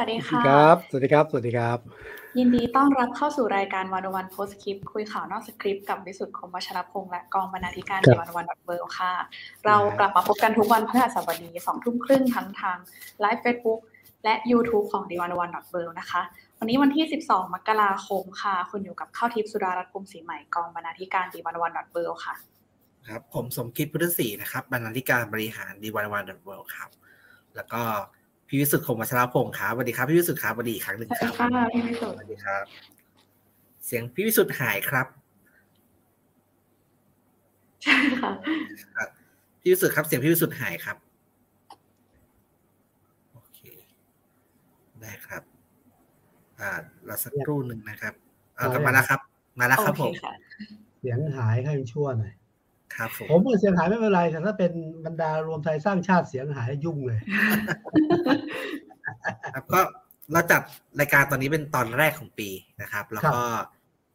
วัสดีค่ะครับ สวัสดีครับ สวัสดีครับ ยินดีต้อนรับเข้าสู่รายการวันวันโพสคลิปคุยข่าวนอกสคริปต์กับวิสุทธ์คมวัชรพงษ์และกองบรรณาธิการวันวันดอทเบิลค่ะ เรากลับมาพบกันทุกวันพฤหัสบดีสองทุ่มครึ่งทั้งทางไลฟ์เฟซบุ๊กและ YouTube ของดีวันวันดอทเบิลนะคะ วันนี้วันที่ 12 มกราคมค่ะ คุณอยู่กับข้าวทิพย์สุดารัตน์กรมศรีใหม่กองบรรณาธิการดีวันวันดอทเบิลค่ะ ครับ ผมสมคิดพุทธศรีนะครับบรรณาธิการบริหารดีวันวันดอทเบิลครับ แล้วก็ พี่วิสุทธิ์คมวัชรพงศ์ครับสวัสดีครับพี่วิสุทธิ์ครับสวัสดีอีกครั้งหนึ่งสวัสคดีรับค่ะพี่วิสุทสธ์วัสดีครับ เสียงพี่วิสุทธิ์หายครับใช่ค่ะพี่วิสุทธิ์ครับ เสียงพี่วิสุทธิ์หายครับโอเคได้ครับ อ่าเราสักครู่หนึ่งนะครับเอากลับมาแล้วครับ มาแล้วครับโอผเคมค่ะเสียงหายให้ชั่วหน่อย ครับผมผมว่าเสียงหายไม่เป็นไรแต่ถ้าเป็นบรรดารวมไทยสร้างชาติเสียงหายยุ่งเลยครับก็เราจัดรายการตอนนี้เป็นตอนแรกของปีนะครับ แล้วก็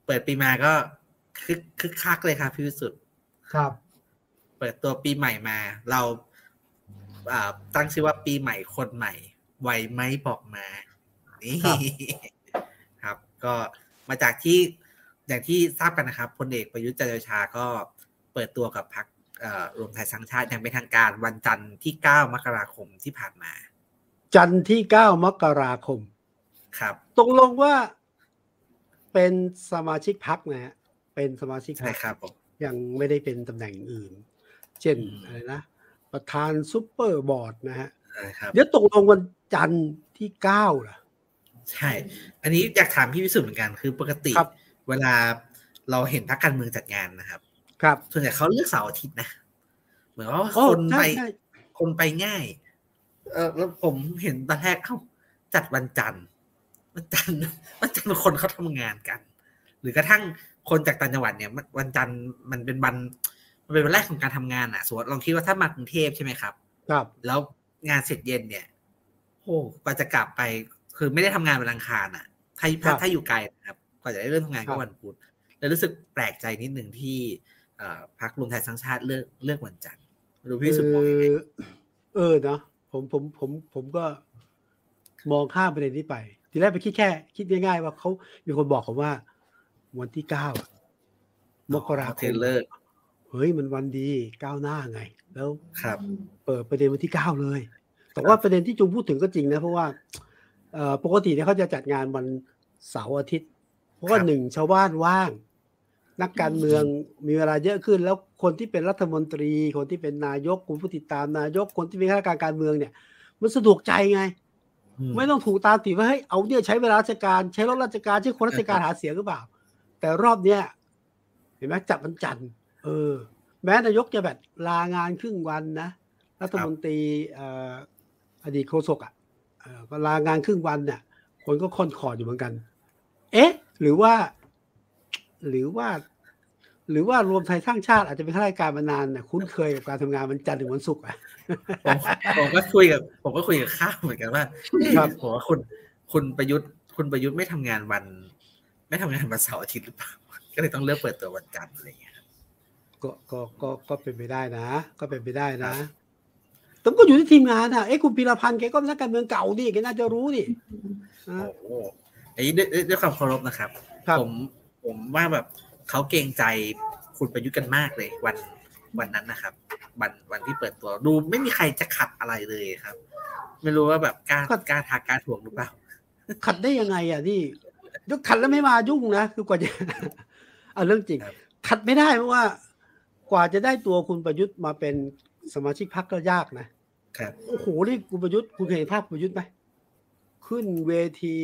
เปิดปีมาก็คึกคึกคักเลยครับพี่วิสุทธิ์ครับ เปิดตัวปีใหม่มา เราอ่าตั้งชื่อว่าปีใหม่คนใหม่ไวไหมบอกมา นี่ครับครับ ก็มาจากที่อย่างที่ทราบกันนะครับพลเอกประยุทธ์จันทร์โอชาก็ เปิดตัวกับพรรคเอ่อรวมไทยสร้างชาติอย่างเป็นทางการวันจันทร์ที่ 9 มกราคมที่ผ่านมา จันทร์ที่ 9 มกราคม ครับตกลงว่าเป็นสมาชิกพักนะฮะเป็นสมาชิกใช่พรรคครับผมยังไม่ได้เป็นตำแหน่งอื่น เช่นอืมอะไรนะประธานซุปเปอร์บอร์ดนะฮะใช่ครับเดี๋ยวตกลงวันจันทร์ที่เก้าล่ะ ใช่ อันนี้อยากถามพี่วิสุทธิ์เหมือนกัน คือปกติครับเวลาเราเห็นพรรคการเมืองจัดงานนะครับ ครับส่วนใหญ่เขาเลือกเสาร์อาทิตย์นะเหมือนว่าโอ้คนใช่ไปใช่คนไปง่าย เออแล้วผมเห็นตอนแรกเอ้าจัดวันจันทร์วันจันทร์วันจันทร์คนเขาทำงานกัน หรือกระทั่งคนจากต่างจังหวัดเนี่ยมันวันจันทร์มันเป็นวัน มันเป็นวันแรกของการทำงานอะสมมติลองคิดว่าถ้ามากรุงเทพใช่ไหมครับ ครับ แล้วงานเสร็จเย็นเนี่ยโอ้กว่าจะกลับไป คือไม่ได้ทำงานวันอังคารอะถ้าครัถ้าบถ้าอยู่ไกลนะครับกว่าจะได้เริ่มทำงานครัก็บวันพุธแล้วรู้สึกแปลกใจนิดหนึ่งที่เอ่อ พรรครวมไทยสร้างชาติเลือกเลือกวันจันทร์ไม่รู้พี่สุดมองยังไงเออเออเนาะผมผมผมผมก็มองข้ามประเด็นนี้ไป ทีแรกไปคิดแค่ คิดง่ายๆว่าเขามีคนบอกผมว่า วันที่เก้าอะมกราคเทมเลอร์เฮ้ยมันวันดีก้าวหน้าไง แล้วครับ เปิดประเด็นวันที่เก้าเลย แต่ว่าประเด็นที่จุงพูดถึงก็จริงนะ เพราะว่าเอ่อปกติเนี่ยเขาจะจัดงานวันเสาร์อาทิตย์ เพราะว่าครับหนึ่งชาวบ้านว่าง นักการเมืองมีเวลาเยอะขึ้น แล้วคนที่เป็นรัฐมนตรี คนที่เป็นนายกคนผู้ติดตามนายกคนที่เป็นข้าราชการการเมืองเนี่ย มันสะดวกใจไง ไม่ต้องถูกตามติว่าเฮ้ยเอาเนี่ยใช้เวลาราชการใช้รถราชการใช้คนราชการหาเสียงหรือเปล่า แต่รอบเนี้ยเห็นไหมจับวันจันทร์เออ แม้นายกจะแบบลางานครึ่งวันนะรัฐมนตรีเอ่ออดีตโฆษกอะเอ่อก็ลางานครึ่งวันเนี่ยคนก็ค่อนขอดอยู่เหมือนกัน เอ๊ะ หรือว่า หรือว่า หรือว่ารวมไทยสร้างชาติอาจจะเป็นข้าราชการมานานน่ะคุ้นเคยกับการทำงานวันจันทร์ถึงวันศุกร์อะผมผมก็คุยกับ ผมก็คุยกับข้าวเหมือนกันว่าครับผมว่าคุณคุณประยุทธ์ คุณประยุทธ์ไม่ทำงานวัน ไม่ทำงานวันเสาร์อาทิตย์หรือเปล่าก็เลยต้องเลือกเปิดตัววันจันทร์อะไรอย่างเงี้ยครับก็ก็ก็ก็เป็นไปได้นะ ก็เป็นไปได้นะแต่ก็อยู่ที่ทีมงานอะเอ้คุณพีรพันธ์แกก็เป็นนักการเมืองเก่าดิแกน่าจะรู้ดินะโอ้โหอันนี้ด้วยด้วยด้วยความเคารพนะครับครับผม ผมว่าแบบเขาเกรงใจคุณประยุทธ์กันมากเลย วันวันนั้นนะครับ วันวันที่เปิดตัวดูไม่มีใครจะขัดอะไรเลยครับ ไม่รู้ว่าแบบกล้ากล้าทักกล้าถ่วงหรือเปล่าขัดได้ยังไงอะนี่ยกขัดแล้วไม่มายุ่งนะคือกว่าจะเอาเรื่องจริงครับขัดไม่ได้เพราะว่า กว่าจะได้ตัวคุณประยุทธ์มาเป็นสมาชิกพรรคก็ยากนะครับโอ้โหนี่คุณประยุทธ์คุณเคยเห็นภาพคุณประยุทธ์ไหมขึ้นเวที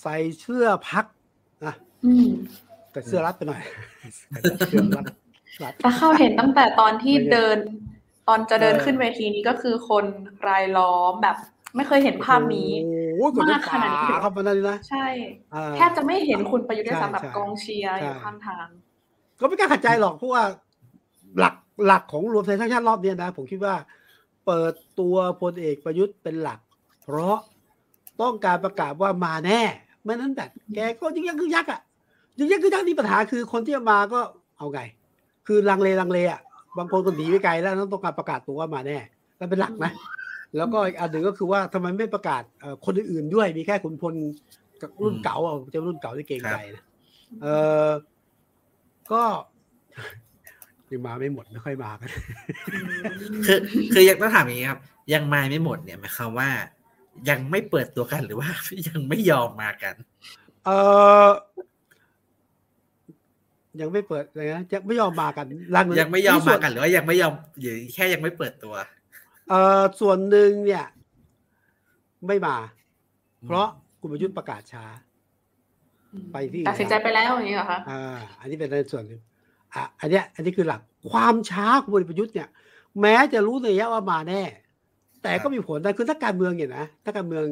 ใส่เสื้อพักนะ อืม แต่เสื้อรัดไปหน่อยเสื้อรัดรัดแต่เข้าเห็นตั้งแต่ตอนที่ไม่ได้เดิน ตอนจะเดินเออขึ้นเวทีนี้ก็คือคนรายล้อมแบบ ไม่เคยเห็นภาพนี้โอ้โหกว่าจะมากขนาดนี้ฝ่เข้ามานั่นนะใช่อ่าแทบจะไม่เห็นคุณประยุทธ์ด้วยซ้ำแบบใช่กองเชียร์ใช่อยู่ข้างทาง ก็ไม่กล้าขัดใจหรอกเพราะว่าหลักหลักของรวมไทยสร้างชาติรอบเนี้ยนะ ผมคิดว่า เปิดตัวพลเอกประยุทธ์เป็นหลัก เพราะต้องการประกาศว่ามาแน่ไม่นั้นแบบแกก็ยิ่งยักษ์ยักษ์อะ ยิ่งยักษ์ยักษ์นี่ปัญหาคือคนที่มาก็เอาไง คือลังเลลังเลอะบางคนก็หนีไปไกลแล้วต้องการประกาศตัวว่ามาแน่แล้วเป็นหลักนะ แล้วก็อีกอันหนึ่งก็คือว่าทำไมไม่ประกาศเอ่อคนอื่นๆด้วยมีแค่ขุนพลกับรุ่นเก่าอะจะรุ่นเก่าที่เก่งใจนะเออก็ยังมาไม่หมดไม่ค่อยมากันคือคือยังต้องถามอย่างนี้ครับ ยังมาไม่หมดเนี่ยหมายความว่า ยังไม่เปิดตัวกันหรือว่ายังไม่ยอมมากัน เออ ยังไม่เปิดอะไรนะยังไม่ยอมมากันลังยังไม่ยอมส่มาวนกันหรือว่ายังไม่ยอมหรือแค่ยังไม่เปิดตัว เออส่วนหนึ่งเนี่ย ไม่มา เพราะคุณประยุทธ์ประกาศช้า ไปที่อื่นตัดสินใจไปแล้วอย่างนี้เหรอคะอ่าอันนี้เป็นในส่วนหนึ่งอะอันเนี้ย อันนี้คือหลักความช้าของพลเอกประยุทธ์เนี่ย แม้จะรู้ในระยะว่ามาแน่ แต่ก็มีผลนะคือถ้าการเมืองเนี่ยนะถ้าการเมือง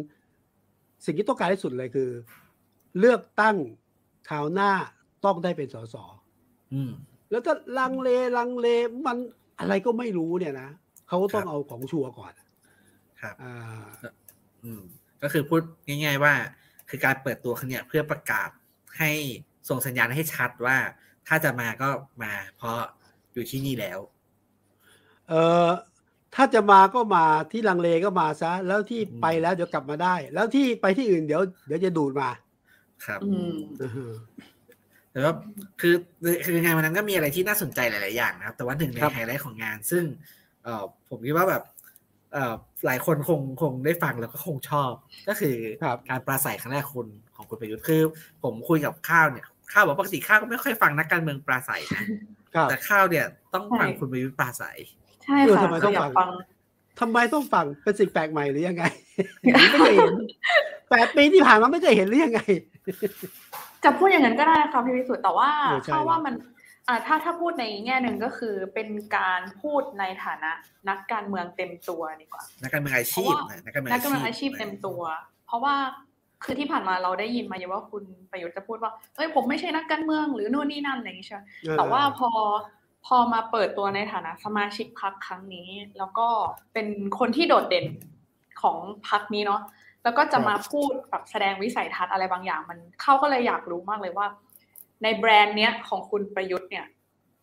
สิ่งที่ต้องการที่สุดเลยคือ เลือกตั้งคราวหน้า ต้องได้เป็นสสอืมแล้วถ้าลังเลลังเลมันอะไรก็ไม่รู้เนี่ยนะเขาก็ต้องครับเอาของชัวร์ก่อน ครับอ่าอืมก็คือพูดง่าย ๆ ว่า คือการเปิดตัวครั้งเนี้ยเพื่อประกาศให้ส่งสัญญาณให้ชัดว่าถ้าจะมาก็มา เพราะอยู่ที่นี่แล้ว เอ่อถ้าจะมาก็มาที่ลังเลก็มาซะ แล้วที่อืมไปแล้วเดี๋ยวกลับมาได้ แล้วที่ไปที่อื่นเดี๋ยว เดี๋ยวจะดูดมา ครับ อืมอือฮึ แต่ว่าคือคืองานวันนั้นก็มีอะไรที่น่าสนใจหลาย ๆ อย่างนะครับ แต่ว่าหนึ่งในครับไฮไลท์ของงาน ซึ่งเอ่อผมคิดว่าแบบเอ่อหลายคนคงคงได้ฟังแล้วก็คงชอบ ก็คือครับการปราศัยครั้งแรกคุณของคุณประยุทธ์คือ ผมคุยกับข้าวเนี่ยข้าวบอกปกติข้าวก็ไม่ค่อยฟังนักการเมืองปราศัยนะครับแต่ข้าวเนี่ยต้องฟังใช่คุณประยุทธ์ปราศัยใช่เออค่ะทำไมต้องอยาฟักงฟังทำไมต้องฟังเป็นสิ่งแปลกใหม่หรือยังไงไม่เคยเห็นแปดปีที่ผ่านมาไม่เคยเห็นหรือยังไง จะพูดอย่างนั้นก็ได้นะคะพี่วิสุทธ์แต่ว่าเออใช่ถ้าว่ามันอ่าถ้าถ้าพูดในแง่หนึ่งก็คือเป็นการพูดในฐานะนักการเมืองเต็มตัวดีกว่า นักการเมืองอาชีพนะนักการเมืองนักการเมืองอาอาชีชีพพเต็มตัว เพราะว่าคือที่ผ่านมาเราได้ยินมาเยอะว่าคุณประยุทธ์จะพูดว่าเอ้ยผมไม่ใช่นักการเมืองหรือนู่นนี่นั่นอะไรอย่างนี้ใช่ไหมแต่ว่าพอพอมาเปิดตัวในฐานะสมาชิกพักครั้งนี้ แล้วก็เป็นคนที่โดดเด่นของพักนี้เนาะ แล้วก็จะมาพูดแบบแสดงวิสัยทัศน์อะไรบางอย่างมันเข้าก็เลยอยากรู้มากเลยว่า ในแบรนด์เนี้ยของคุณประยุทธ์เนี่ย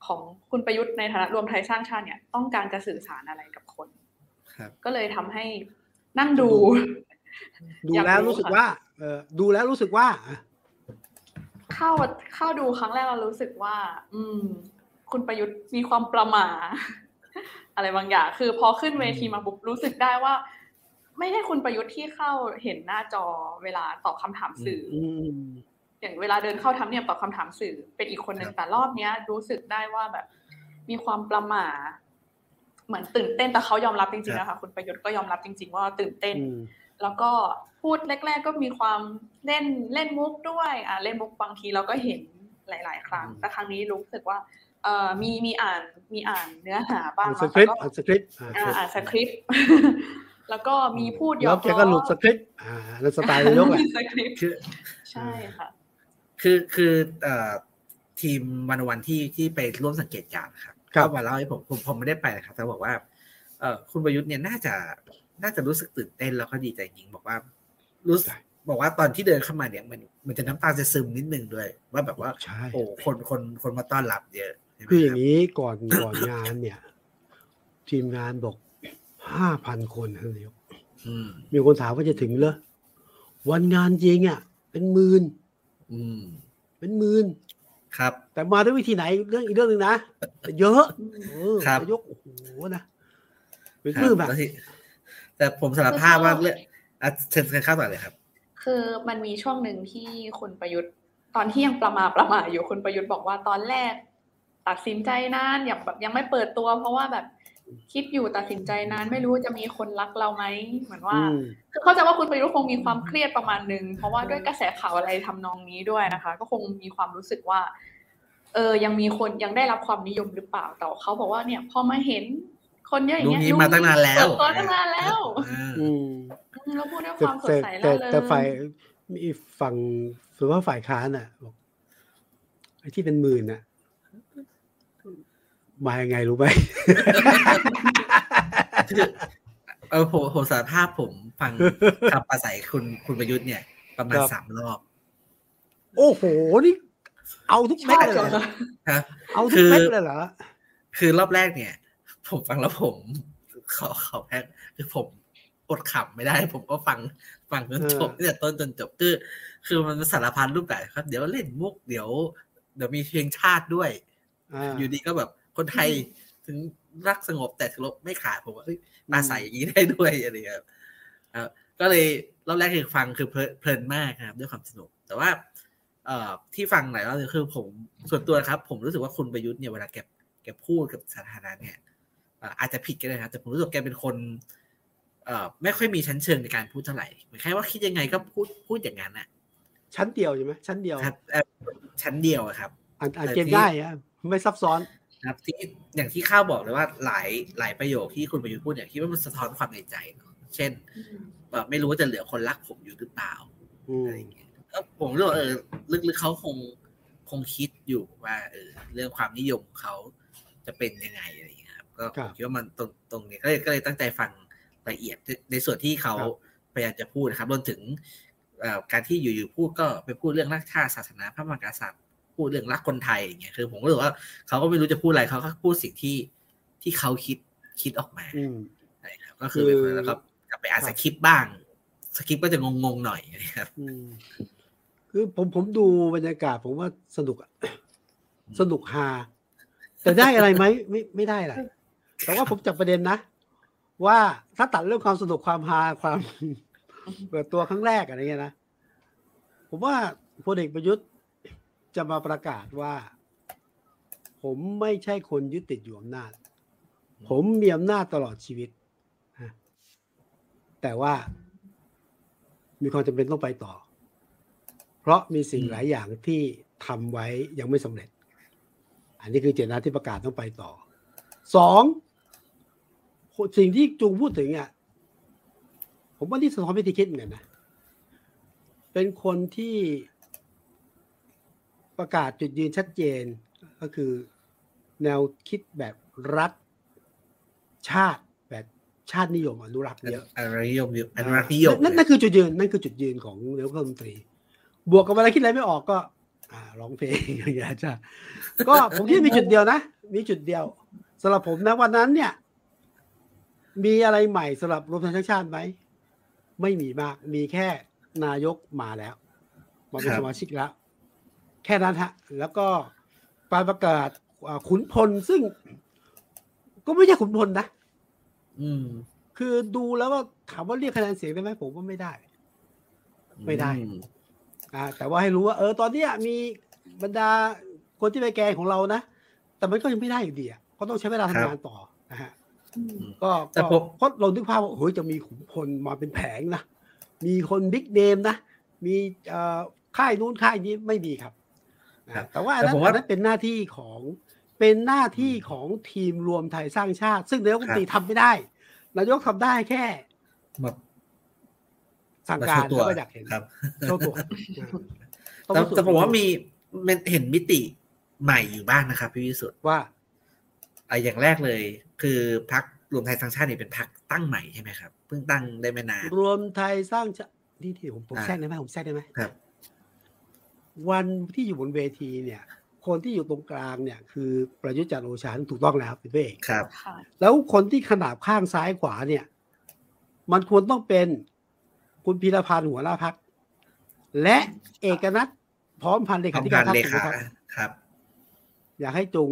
ของคุณประยุทธ์ในฐานะรวมไทยสร้างชาติเนี่ย ต้องการจะสื่อสารอะไรกับคนครับก็เลยทำให้นั่งดู ดูอยากแล้วรู้รู้สึกค่ะว่าเออดูแล้วรู้สึกว่า เข้าเข้าดูครั้งแรกเรารู้สึกว่า อืม คุณประยุทธ์มีความประหม่าอะไรบางอย่าง คือพอขึ้นเวทีมาปุ๊บรู้สึกได้ว่า ไม่ใช่คุณประยุทธ์ที่เข้าเห็นหน้าจอเวลาตอบคำถามสื่อออืมอย่างเวลาเดินเข้าทำเนียบตอบคำถามสื่อเป็นอีกคนหนึ่งแต่รอบเนี้ย รู้สึกได้ว่าแบบ มีความประหม่าเหมือนตื่นเต้นแต่เขายอมรับจริงๆนะคะคุณประยุทธ์ก็ยอมรับจริง ๆ ว่าตื่นเต้นอืมแล้วก็พูดแรก ๆ ก็มีความเล่นเล่นมุกด้วยอ่าเล่นมุกบางทีเราก็เห็นหลาย ๆ ครั้งอืมแต่ครั้งนี้รู้สึกว่าเอ่อมีมีอ่านมีอ่านเนื้อหาบ้างอ่านสเนาะคริปแล้วต์ก็อ่านสคริปต์อ่านอ่าอ่านสคริปต์ แล้วก็มีพูดหยแล้อวกแกก็หลุดสคริปต์อ่าแล้วสไตล์นายกแหละสคริปต์คือใช่ค่ะ คือคือเอ่อทีมวันวันที่ที่ไปร่วมสังเกตการณ์ครับครับก็มาเล่าให้ผมผมผมไม่ได้ไปนะครับแต่บอกว่าเอ่อคุณประยุทธ์เนี่ยน่าจะน่าจะรู้สึกตื่นเต้นแล้วก็ดีใจจริงบอกว่ารู้สึกบอกว่าตอนที่เดินเข้ามาเนี่ยมันมันจะน้ำตาจะซึมนิดนึงด้วย ว่าแบบว่าใช่โอ้คนคนคนมาต้อนรับเยอะใช่ไหมคืออย่างรับนี้ก่อนก่อนงานเนี่ย ทีมงานบอก ห้าพันคนนะนายกอืมมีคนถามว่าจะถึงเหรอวันงานจริงอะ เป็นหมื่นอืมเป็นหมื่นครับ แต่มาด้วยวิธีไหนเรื่องอีกเรื่องหนึ่งนะแต่เยอะเออครับนายกโอ้โหนะเป็นคปลื้มรัอะแล้วที่แต่ผมสารภาพว่าเรื่องอะเชิญเชิญข้าวต่อเลยครับ คือมันมีช่วงหนึ่งที่คุณประยุทธ์ ตอนที่ยังประมาประมาอยู่คุณประยุทธ์บอกว่าตอนแรก ตัดสินใจนานอย่างแบบยังไม่เปิดตัว เพราะว่าแบบ คิดอยู่ตัดสินใจนานไม่รู้จะมีคนรักเราไหมเหมือนว่าอืมคือเข้าใจว่าคุณประยุทธ์คงมีความเครียดประมาณหนึ่งเพราะว่าด้วยกระแสข่าวอะไรทำนองนี้ด้วยนะคะ ก็คงมีความรู้สึกว่า เออยังมีคนยังได้รับความนิยมหรือเปล่าแต่เขาบอกว่าเนี่ยพอมาเห็นคนเยอะอย่างเงี้ยรู้งี้มาตั้งนานแล้วเปิดตัวตั้งนานแล้วอ่าอืมอืมแล้วพูดด้วยคแต่วามสดแต่ใสแต่แล้วเลยแต่ฝ่ายมีฝั่งส่วนว่าฝ่ายค้านอะบอกไอ้ที่เป็นหมื่นอะ มายังไงรู้ไหมคือเออผมผมสารภาพผมฟังคำปราศัยคุณคุณประยุทธ์เนี่ย ประมาณครับสามรอบ โอ้โหนี่เอาทุกชเม็ดอบเลยเหเหรรออคะครับเอาทุคืกอเม็ดเลยเหรอ คือรอบแรกเนี่ย ผมฟังแล้วผมขอขอแพ้คือผมอดขำไม่ได้ ผมก็ฟังฟังจนจบเออตั้งแต่ต้นจนจบคือ คือมันสารพัดรูปแบบครับ เดี๋ยวเล่นมุกเดี๋ยว เดี๋ยวมีเพลงชาติด้วยอ่าอยู่ดีก็แบบ คนไทยถึงรักสงบแต่ถึงลบไม่ขาดผมว่าเฮ้ยมาใส่อย่างนี้ได้ด้วยอะไรอย่างเงี้ยครับอ่าก็เลยรอบแรกคือฟังคือเพลินเพลินมากครับ ด้วยความสนุก แต่ว่า เอ่อที่ฟังหลายรอบเลยคือผมส่วนตัวนะครับ ผมรู้สึกว่าคุณประยุทธ์เนี่ยเวลาแกแกพูดกับสาธารณะเนี่ยเอ่ออาจจะผิดก็ได้นะครับแต่ผมรู้สึกแกเป็นคนเอ่อไม่ค่อยมีชั้นเชิงในการพูดเท่าไหร่เหมือนแค่ว่าคิดยังไงก็พูดพูดอย่างนั้นน่ะชั้นเดียวใช่ไหมชั้นเดียวครับเอ่อชั้นเดียวอะครับอ่านอ่านแต่เกมที่ได้อะไม่ซับซ้อน ครับที่อย่างที่ข้าวบอกเลยว่าหลายหลายประโยคที่คุณประยุทธ์พูดเนี่ยคิดว่ามันสะท้อนความในใจเนอะเช่นแบบไม่รู้ว่าจะเหลือคนรักผมอยู่หรือเปล่าอืมอะไรอย่างเงี้ยแล้วผมรู้สึกว่าเออลึกๆเขาคงคงคิดอยู่ว่าเออเรื่องความนิยมของเขาจะเป็นยังไงอะไรอย่างเงี้ยครับก็ผมคิดว่ามันตรงตรงนี้ก็เลยก็เลยตั้งใจฟังละเอียดในในส่วนที่เขาพยายามจะพูดนะครับรวมถึงเอ่อการที่อยู่ๆพูดก็ไปพูดเรื่องรักชาติศาสนาพระมหากษัตริย์ พูดเรื่องรักคนไทยอย่างเงี้ยคือผมก็รู้สึกว่าเขาก็ไม่รู้จะพูดอะไรเขาก็พูดสิ่งที่ที่เขาคิดคิดออกมาอืมนะครับก็คือเป็นแล้วก็กลับไปอ่านสคริปต์บ้าง สคริปต์ก็จะงงๆหน่อยนะครับอืมคือผมผมดูบรรยากาศ ผมว่าสนุกอะสนุกฮาแต่ได้อะไรไหมไม่ไม่ได้อะไรแต่ว่าผมจับประเด็นนะ ว่าถ้าตัดเรื่องความสนุกความฮาความเปิดตัวครั้งแรกอะไรเงี้ยนะผมว่าพลเอกประยุทธ์ จะมาประกาศว่า ผมไม่ใช่คนยึดติดอยู่อำนาจ ผมมีอำนาจตลอดชีวิต แต่ว่ามีความจำเป็นต้องไปต่อ เพราะมีสิ่งหลายอย่างที่ทำไว้ยังไม่สำเร็จ อันนี้คือเจตนาที่ประกาศต้องไปต่อสองสิ่งที่จุงพูดถึงอะผมว่านี่สะท้อนวิธีคิดเหมือนกันนะ เป็นคนที่ ประกาศจุดยืนชัดเจนก็คือแนวคิดแบบรัฐชาติแบบชาตินิยมอนุรักษ์เยอะอนุรักษ์นิยมอนุรักษ์นิยมนั่นนั่นคือจุดยืนนั่นคือจุดยืนของนายกรัฐมนตรี บวกกับเวลาคิดอะไรไม่ออกก็ อ่าร้องเพลงอย่างเงี้ยจ้ะก็ผมคิดมีจุดเดียวนะ มีจุดเดียวสำหรับผมนะวันนั้นเนี่ย มีอะไรใหม่สำหรับรวมไทยสร้างชาติไหมไม่มีมาก มีแค่นายกมาแล้วมาเป็นครับสมาชิกแล้ว แค่นั้นฮะ แล้วก็การประกาศอ่าขุนพลซึ่ง ก็ไม่ใช่ขุนพลนะอืมคือดูแล้วว่าถามว่าเรียกคะแนนเสียงได้ไหมผมว่าไม่ได้ ไม่ได้อืมอ่าแต่ว่าให้รู้ว่า เออ ตอนเนี้ยมีบรรดาคนที่ไปแกงของเรานะ แต่มันก็ยังไม่ได้อยู่ดีอะก็ต้องใช้เวลาทำงานต่อนะฮะก็แต่ก็ผมเพราะเรานึกภาพว่าโอ้ยจะมีขุนพลมาเป็นแผงนะ มีคนบิ๊กเนมนะ มีเอ่อค่ายนู้นค่ายนี้ไม่มีครับนะ แต่ว่าอันนั้นแต่ผมว่าอันนั้นเป็นหน้าที่ของเป็นหน้าที่ของทีมรวมไทยสร้างชาติ ซึ่งนายกรัฐมนตรีทำไม่ได้นายกทำได้แค่แบบสั่งมาการโชว์ตัวแล้วก็อยากเห็นครับโชว์ตัวต้องแต่พิสูจน์แต่ผมว่ามีมันเห็นมิติใหม่อยู่บ้างนะครับพี่วิสุทธ์ว่าอะอย่างแรกเลย คือพักรวมไทยสร้างชาติเนี่ยเป็นพักตั้งใหม่ใช่ไหมครับเพิ่งตั้งได้ไม่นานรวมไทยสร้างชาติที่ที่ผมผมอ่าแทรกได้ไหมผมแทรกได้ไหมครับ วันที่อยู่บนเวทีเนี่ย คนที่อยู่ตรงกลางเนี่ย คือประยุทธ์จันทร์โอชาซึ่งถูกต้องแล้วเป็นพระเอกครับค่ะแล้วคนที่ขนาบข้างซ้ายขวาเนี่ย มันควรต้องเป็นคุณพีรพันธ์หัวหน้าพักและเอกนัทพร้อมพันธ์เลพร้ขาอมธิกัการนพรรคเลถูกขาไหมครับครับ อยากให้จง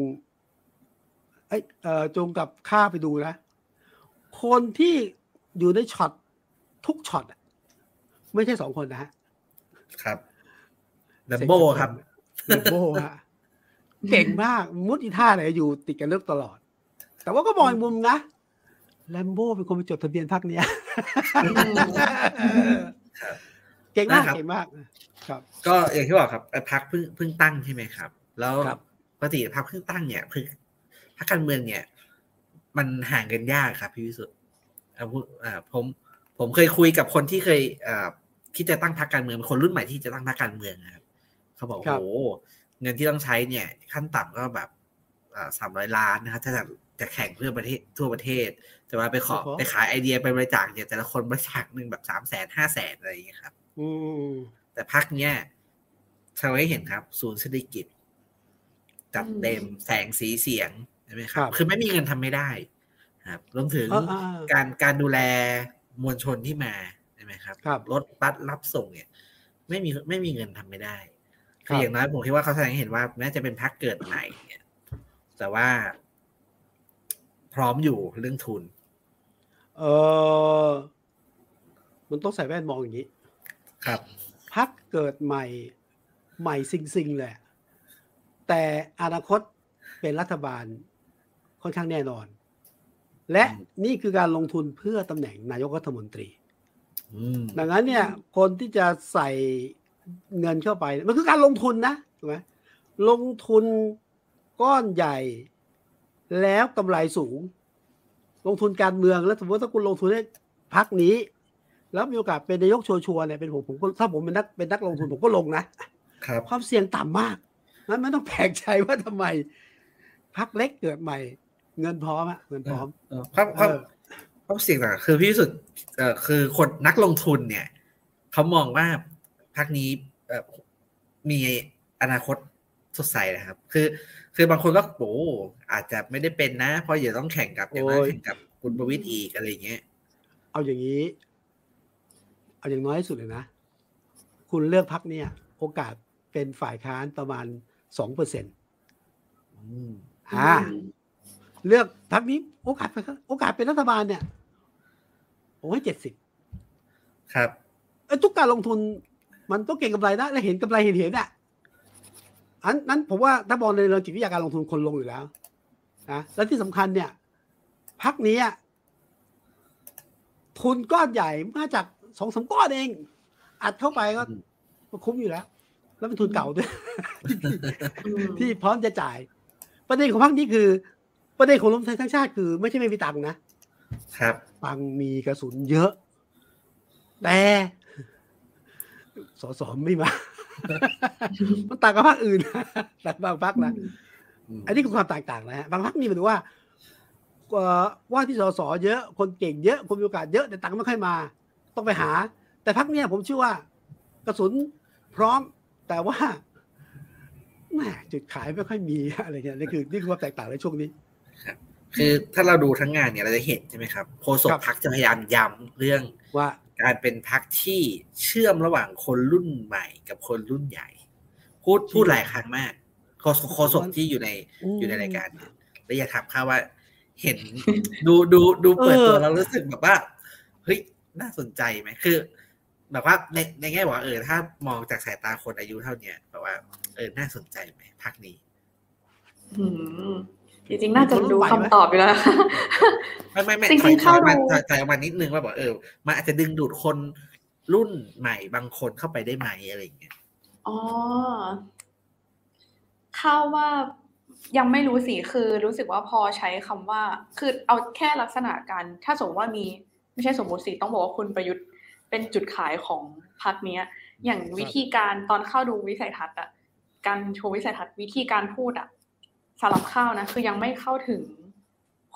เอ้ยเอ่อจงกับข้าไปดูนะ คนที่อยู่ในช็อตทุกช็อตอะไม่ใช่สองคนนะฮะ ครับ แลมโบครับแลมโบฮะเก่งมากมุดอีท่าไหนอยู่ติดกันเลือกตลอด แต่ว่าก็มองอีกมุมนะแลมโบเป็นคนไปจดทะเบียนพักเนี้ยครับเก่งมากนะครับเก่งมาก ครับ ก็อย่างที่บอกครับเอ่อพักเพิ่งเพิ่งตั้งใช่ไหมครับ แล้วครับปกติพักเพิ่งตั้งเนี่ยคือพักการเมืองเนี่ย มันห่างกันยากครับพี่วิสุทธ์เอาพูดอ่าผมผมเคยคุยกับคนที่เคยอ่าที่จะตั้งพรรคการเมืองเป็นคนรุ่นใหม่ที่จะตั้งพรรคการเมืองนะครับ เขาบอกครับโอ้โหเงินที่ต้องใช้เนี่ย ขั้นต่ำก็แบบสามร้อยล้านนะครับถ้าจะจะแข่งเพื่อประเทศทั่วประเทศ แต่ว่าไปขอไปขายไอเดียไปบริจาคเนี่ยแต่ละคนบริจาคหนึ่งแบบสามแสนห้าแสนอะไรอย่างเงี้ยครับอืมแต่พักเนี้ยแสดงให้เห็นครับ ศูนย์เศรษฐกิจจัดเต็มแสงสีเสียงใช่ไหมครับ คือไม่มีเงินทำไม่ได้ ครับรวมถึงเออเออเออการการดูแลมวลชนที่มาใช่ไหมครับครับรถบัสรับส่งเนี่ย ไม่มีไม่มีเงินทำไม่ได้ คคืรัอบอย่างน้อยผมคิดว่าเขาแสดงให้เห็นว่าแม้จะเป็นพักเกิดใหม่เนี่ยแต่ว่า พร้อมอยู่เรื่องทุน เออมันต้องใส่แว่นมองอย่างนี้ ครับ พักเกิดใหม่ใหม่ซิงซิงๆเลยอะแต่อนาคตเป็นรัฐบาลค่อนข้างแน่นอน และอืมนี่คือการลงทุนเพื่อตำแหน่งนายกรัฐมนตรีอืมดังนั้นเนี่ย คนที่จะใส่ เงินเข้าไป มันคือการลงทุนนะถูกไหมลงทุนก้อนใหญ่ แล้วกำไรสูง ลงทุนการเมืองแล้วสมมติถ้าคุณลงทุนให้พักนี้ แล้วมีโอกาสเป็นนายกชัวร์ๆเนี่ยเป็นผมผมก็ถ้าผมเป็นนักเป็นนักลงทุนผมก็ลงนะครับความเสี่ยงต่ำมากนั้นไม่ต้องแปลกใจว่าทำไมพักเล็กเกิดใหม่ เงินพร้อมอะเงินพร้อมเออความความเออความเสี่ยงต่างคือพี่สุดเอ่อคือคนนักลงทุนเนี่ยเขามองว่า พักนี้เอ่อมีอนาคตสดใสนะครับ คือ คือบางคนก็โอ้อาจจะไม่ได้เป็นนะ เพราะเดี๋ยวต้องแข่งกับอย่างน้อยโอ้ยแข่งกับคุณประวิตยอีกอะไรอย่างเงี้ย เอาอย่างนี้ เอาอย่างน้อยที่สุดเลยนะ คุณเลือกพักเนี่ย โอกาสเป็นฝ่ายค้านประมาณสองเปอร์เซ็นต์อืมอ่าเลือกพักนี้โอกาสเป็นโอกาสเป็นรัฐบาลเนี่ย โอ้ยเจ็ดสิบครับไอ้ทุกการลงทุน มันต้องเก่งกำไรนะและเห็นกำไรเห็นเห็นอะอันนั้นผมว่าถ้ามองในเรื่องจิตวิทยาการลงทุนคนลงอยู่แล้วนะและที่สำคัญเนี่ยพักนี้อะทุนก้อนใหญ่มาจากสองสามก้อนเอง อัดเข้าไปก็อืมก็คุ้มอยู่แล้ว แล้วเป็นทุนเก่าด้วยอืมที่พร้อมจะจ่าย ประเด็นของพรรคนี้คือ ประเด็นของรวมไทยทั้งชาติคือ ไม่ใช่ไม่มีตังค์นะครับตังค์มีกระสุนเยอะ แต่ สสไม่มา มันต่างกับพรรคอื่นแต่บางพรรคนะอืมอันนี้คือความแตกต่างนะฮะบางพรรคนี่หมายถึงว่าเอ่อว่าที่สสเยอะคนเก่งเยอะคนมีโอกาสเยอะแต่ตังค์ไม่ค่อยมา ต้องไปหา แต่พรรคเนี่ยผมเชื่อว่ากระสุนพร้อมแต่ว่าแหม่จุดขายไม่ค่อยมีอะไรเงี้ยนี่คือนี่คือความแตกต่างในช่วงนี้คือถ้าเราดูทั้งงานเนี่ยเราจะเห็นใช่ไหมครับโฆษกครับพักจะพยายามย้ำเรื่องว่า การเป็นพักที่เชื่อมระหว่างคนรุ่นใหม่กับคนรุ่นใหญ่ พูดพูดหลายครั้งมากโฆษโฆษกที่อยู่ในอืมอยู่ในรายการเนี่ยแล้วอยากถามข้าว่า เห็นดูดูดูเปิดตัวเออแล้วรู้สึกแบบว่าเฮ้ยน่าสนใจไหมคือ แบบว่าในในแง่บอกว่าเออ ถ้ามองจากสายตาคนอายุเท่าเนี้ยแบบว่า เออน่าสนใจไหมพักนี้ อืม จริงๆน่าจะรู้คำตอบอยู่แล้ว ไม่ไม่ไม่จริงๆถอยถอยเข้ามาดูถอยถอยออกมานิดนึงว่าบอกเออมันอาจจะดึงดูดคนรุ่นใหม่บางคนเข้าไปได้ไหมอะไรอย่างเงี้ยอ๋อข้าว่ายังไม่รู้สิคือรู้สึกว่าพอใช้คำว่า คือเอาแค่ลักษณะการ ถ้าสมมติว่ามีไม่ใช่สมมติสิต้องบอกว่าคุณประยุทธ์เป็นจุดขายของพรรคเนี้ย อย่างวิธีการตอนเข้าดูวิสัยทัศน์อะการโชว์วิสัยทัศน์วิธีการพูดอะ สำหรับข้าวนะคือยังไม่เข้าถึง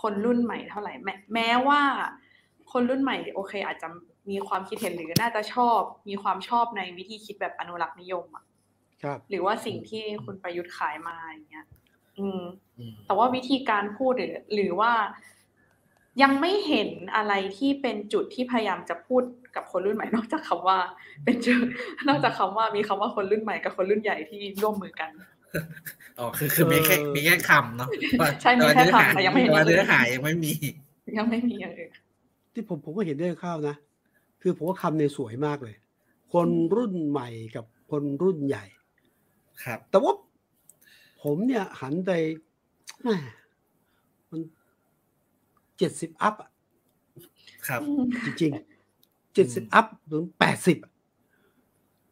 คนรุ่นใหม่เท่าไหร่แม้แม้ว่า คนรุ่นใหม่โอเค อาจจะมีความคิดเห็นหรือน่าจะชอบ มีความชอบในวิธีคิดแบบอนุรักษ์นิยมอะครับหรือว่าสิ่งที่คุณประยุทธ์ขายมาอย่างเงี้ยอืมอืม แต่ว่าวิธีการพูดหรือ หรือว่ายังไม่เห็นอะไรที่เป็นจุดที่พยายามจะพูดกับคนรุ่นใหม่ นอกจากคำว่า เป็นจุดนอกจากคำว่ามีคำว่าคนรุ่นใหม่กับคนรุ่นใหญ่ที่ร่วมมือกัน อ๋อคือคือมีแค่เออมีแค่คำเนาะใช่มีแค่คำแต่ยังไม่เห็นแต่ว่าเนื้อหายังไม่มี ยังไม่มีอย่างอื่นที่ผมผมก็เห็นด้วยข้าวนะ คือผมว่าคำเนี่ยสวยมากเลย คนรุ่นใหม่กับคนรุ่นใหญ่ ครับ แต่ว่าผมเนี่ยหันไปแหม่มันเจ็ดสิบอัพอะครับ จริงๆเจ็ดสิบอัพถึงแปดสิบ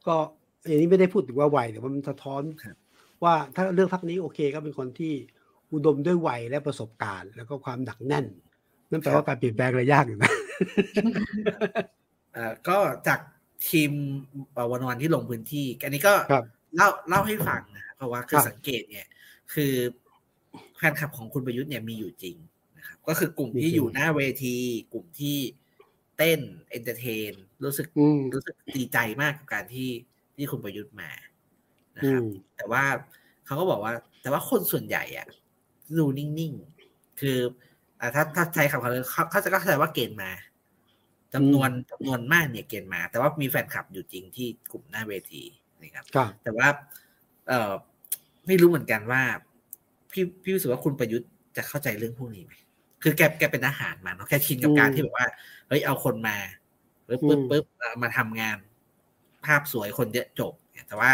ก็อย่างนี้ไม่ได้พูดถึงว่าวัยแต่ว่ามันสะท้อนครับ ว่าถ้าเลือกพรรคนี้โอเค ก็เป็นคนที่อุดมด้วยวัยและประสบการณ์ แล้วก็ความหนักแน่น นั่นแปลว่าการเปลี่ยนแปลงอะไรยากอยู่นะเอ่อก็จากทีม One O One ที่ลงพื้นที่อันนี้ก็ครับเล่าเล่าให้ฟังนะเพราะว่าคือครับสังเกตเนี่ย คือแฟนคลับของคุณประยุทธ์เนี่ยมีอยู่จริงนะครับ ก็คือกลุ่มที่อยู่หน้าเวที กลุ่มที่เต้น entertain รู้สึกอืมรู้สึกดีใจมากกับการที่ที่คุณประยุทธ์มา นะอืครับมแต่ว่าเขาก็บอกว่า แต่ว่าคนส่วนใหญ่อะดูนิ่งๆ คืออ่าถ้าถ้าใช้คำเขาเลยเขาเขาจะก็เข้าใจว่าเกณฑ์มาจำนวนจำนวนมากเนี่ยเกณฑ์มา แต่ว่ามีแฟนคลับอยู่จริงที่กลุ่มหน้าเวทีนะครับครับแต่ว่า เออไม่รู้เหมือนกันว่า พี่พี่รู้สึกว่าคุณประยุทธ์จะเข้าใจเรื่องพวกนี้ไหมคือแกแกเป็นอาหารมาเนาะแค่ชินกับการอืมที่แบบว่าเฮ้ยเอาคนมาปึ๊บอืปึ๊บมปึ๊บเอามาทำงาน ภาพสวยคนเยอะจบเนี่ยแต่ว่า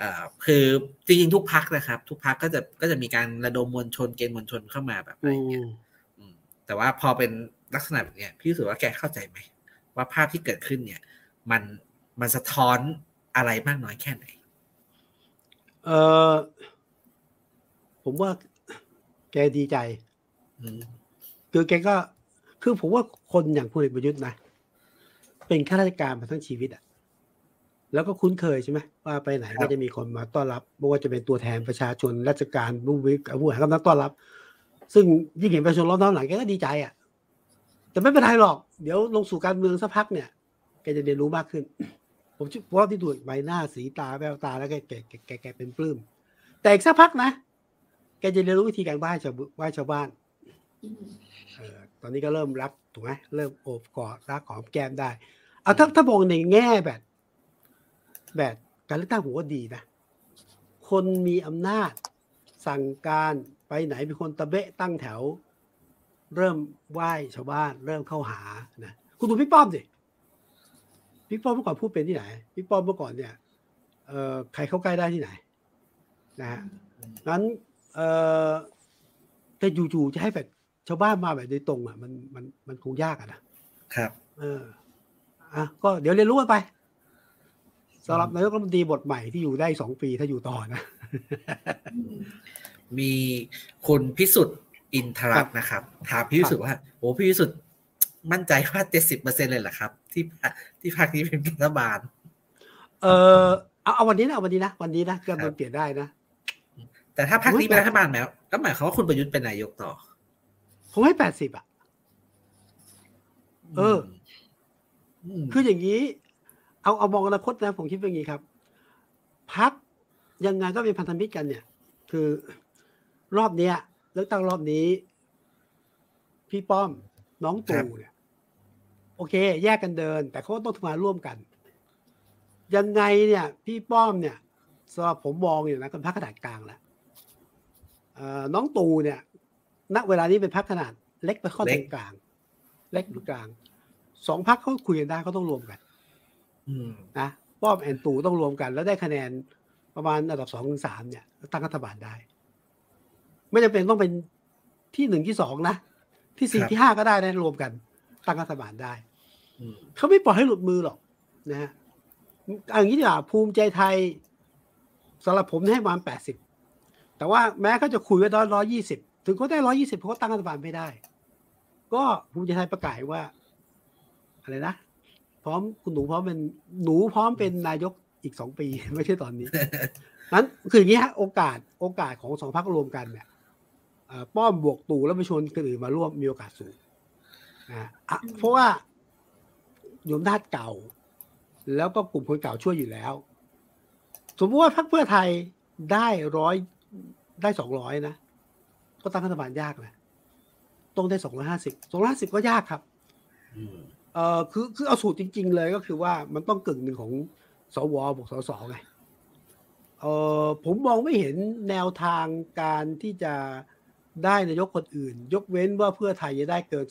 ครับเอ่อคือจริงๆทุกพักนะครับ ทุกพักก็จะก็จะมีการระดมมวลชนเกณฑ์มวลชนเข้ามาแบบอะไรอือย่างเงี้ยมอืมแต่ว่าพอเป็นลักษณะแบบเนี้ยพี่รู้สึกว่าแกเข้าใจไหมว่าภาพที่เกิดขึ้นเนี่ย มันมันสะท้อนอะไรมากน้อยแค่ไหน เออผมว่าแกดีใจอืมคือแกก็คือผมว่าคนอย่างพลเอกประยุทธ์นะ เป็นข้าราชการมาทั้งชีวิตอะ แล้วก็คุ้นเคยใช่ไหมว่าไปไหนก็จะมีคนมาต้อนรับไม่ว่าจะเป็นตัวแทนประชาชนราชการผู้วิผู้หากำลังต้อนรับ ซึ่งยิ่งเห็นประชาชนรอบน้องหลังแกก็ดีใจอะแต่ไม่เป็นไรหรอก เดี๋ยวลงสู่การเมืองสักพักเนี่ยแกจะเรียนรู้มากขึ้น ผมเชื่อเพราะว่าที่ดูใบหน้าสีตาแววตาแล้วแกแกแกแกแกเป็นปลื้มแต่อีกสักพักนะแกจะเรียนรู้วิธีการไหว้ชาวไหว้ชาวบ้านเออตอนนี้ก็เริ่มรักถูกไหมเริ่มโอบกอดรักหอมแก้มได้เอาถ้าถ้ามองในแง่แบบ แบบการเลือกตั้งผมว่าดีนะ คนมีอำนาจ สั่งการไปไหนเป็นคนตะเบะตั้งแถว เริ่มไหว้ชาวบ้าน เริ่มเข้าหานะคุณดูพี่ป้อมสิพี่ป้อมเมื่อก่อนพูดเป็นที่ไหนพี่ป้อมเมื่อก่อนเนี่ยเอ่อใครเข้าใกล้ได้ที่ไหนนะฮะงั้นเอ่อแต่อยู่ๆจะให้แบบชาวบ้านมาแบบโดยตรงอะมันมันมันคงยากอะนะครับ เอออะก็เดี๋ยวเรียนรู้กันไป สำหรับนายกรัฐมนตรีบทใหม่ที่อยู่ได้สองปีถ้าอยู่ต่อนะ มีคุณพิสุทธิ์อินทรัตน์นะครับ ถามพี่พิสุทธิ์ว่าโอ้พี่พิสุทธิ์มั่นใจว่าเจ็ดสิบเปอร์เซ็นเลยเหรอครับ ที่พรรคที่พรรคนี้เป็นรัฐบาล เออเอาเอาวันนี้นะเอาวันนี้นะวันนี้นะการเมืองเปลี่ยนได้นะแต่ถ้าพรรคนี้เป็นรัฐบาลแล้วก็หมายความว่าคุณประยุทธ์เป็นนายกต่อ ผมให้แปดสิบอะ เออมคืออย่างนี้ เอาเอามองอนาคตนะผมคิดว่าอย่างนี้ครับพักยังไงก็เป็นพันธมิตรกันเนี่ย คือรอบเนี้ยเลือกตั้งรอบนี้ พี่ป้อมน้องตู่เนี่ยโอเค แยกกันเดิน แต่เขาก็ต้องทำงานร่วมกัน ยังไงเนี่ย พี่ป้อมเนี่ยสำหรับผมมองอยู่นะเป็นพักขนาดกลางแล้วเอ่อน้องตู่เนี่ย ณเวลานี้เป็นพักขนาด เล็กไปข้อตรงกลาง เล็กหรือกลางสองพักเขาคุยกันได้เขาต้องรวมกันอืม นะป้อมแอนตู่ต้องรวมกัน แล้วได้คะแนนประมาณอันดับสองถึงสามเนี่ย ตั้งรัฐบาลได้ ไม่จำเป็นต้องเป็นที่หนึ่งที่สองนะ ที่สี่ที่ห้าก็ได้นะรวมกัน ตั้งรัฐบาลได้อืมเขาไม่ปล่อยให้หลุดมือหรอกนะฮะเอย่างนี้ดีกว่าภูมิใจไทยสำหรับผมให้ประมาณแปดสิบแต่ว่าแม้เขาจะคุยไว้ร้อยร้อยยี่สิบถึงเขาได้ร้อยี่สิบเขาก็ตั้งรัฐบาลไม่ได้ ก็ภูมิใจไทยประกาศว่า อะไรนะ พร้อมคุณหนูพร้อมเป็นหนูพร้อมเป็นนายกอีกสองปีไม่ใช่ตอนนี้นั้นคืออย่างนี้ฮะโอกาสโอกาสของสองพรรครวมกันเนี่ยเอ่อป้อมบวกตู่แล้วไปชวนคนอื่นมาร่วมมีโอกาสสูงนะฮะอะเพราะว่าโยมนาจเก่า แล้วก็กลุ่มคนเก่าช่วยอยู่แล้ว สมมติว่าพรรคเพื่อไทยได้ร้อยได้สองร้อยนะ ก็ตั้งรัฐบาลยากนะต้องได้สองร้อยห้าสิบสองร้อยห้าสิบก็ยากครับอืม เอ่อคือคือเอาสูตรจริง ๆ เลยก็คือว่ามันต้องกึ่งหนึ่งของสวบวกสสไงเอ่อผมมองไม่เห็นแนวทางการที่จะได้นายกคนอื่น ยกเว้นว่าเพื่อไทยจะได้เกิน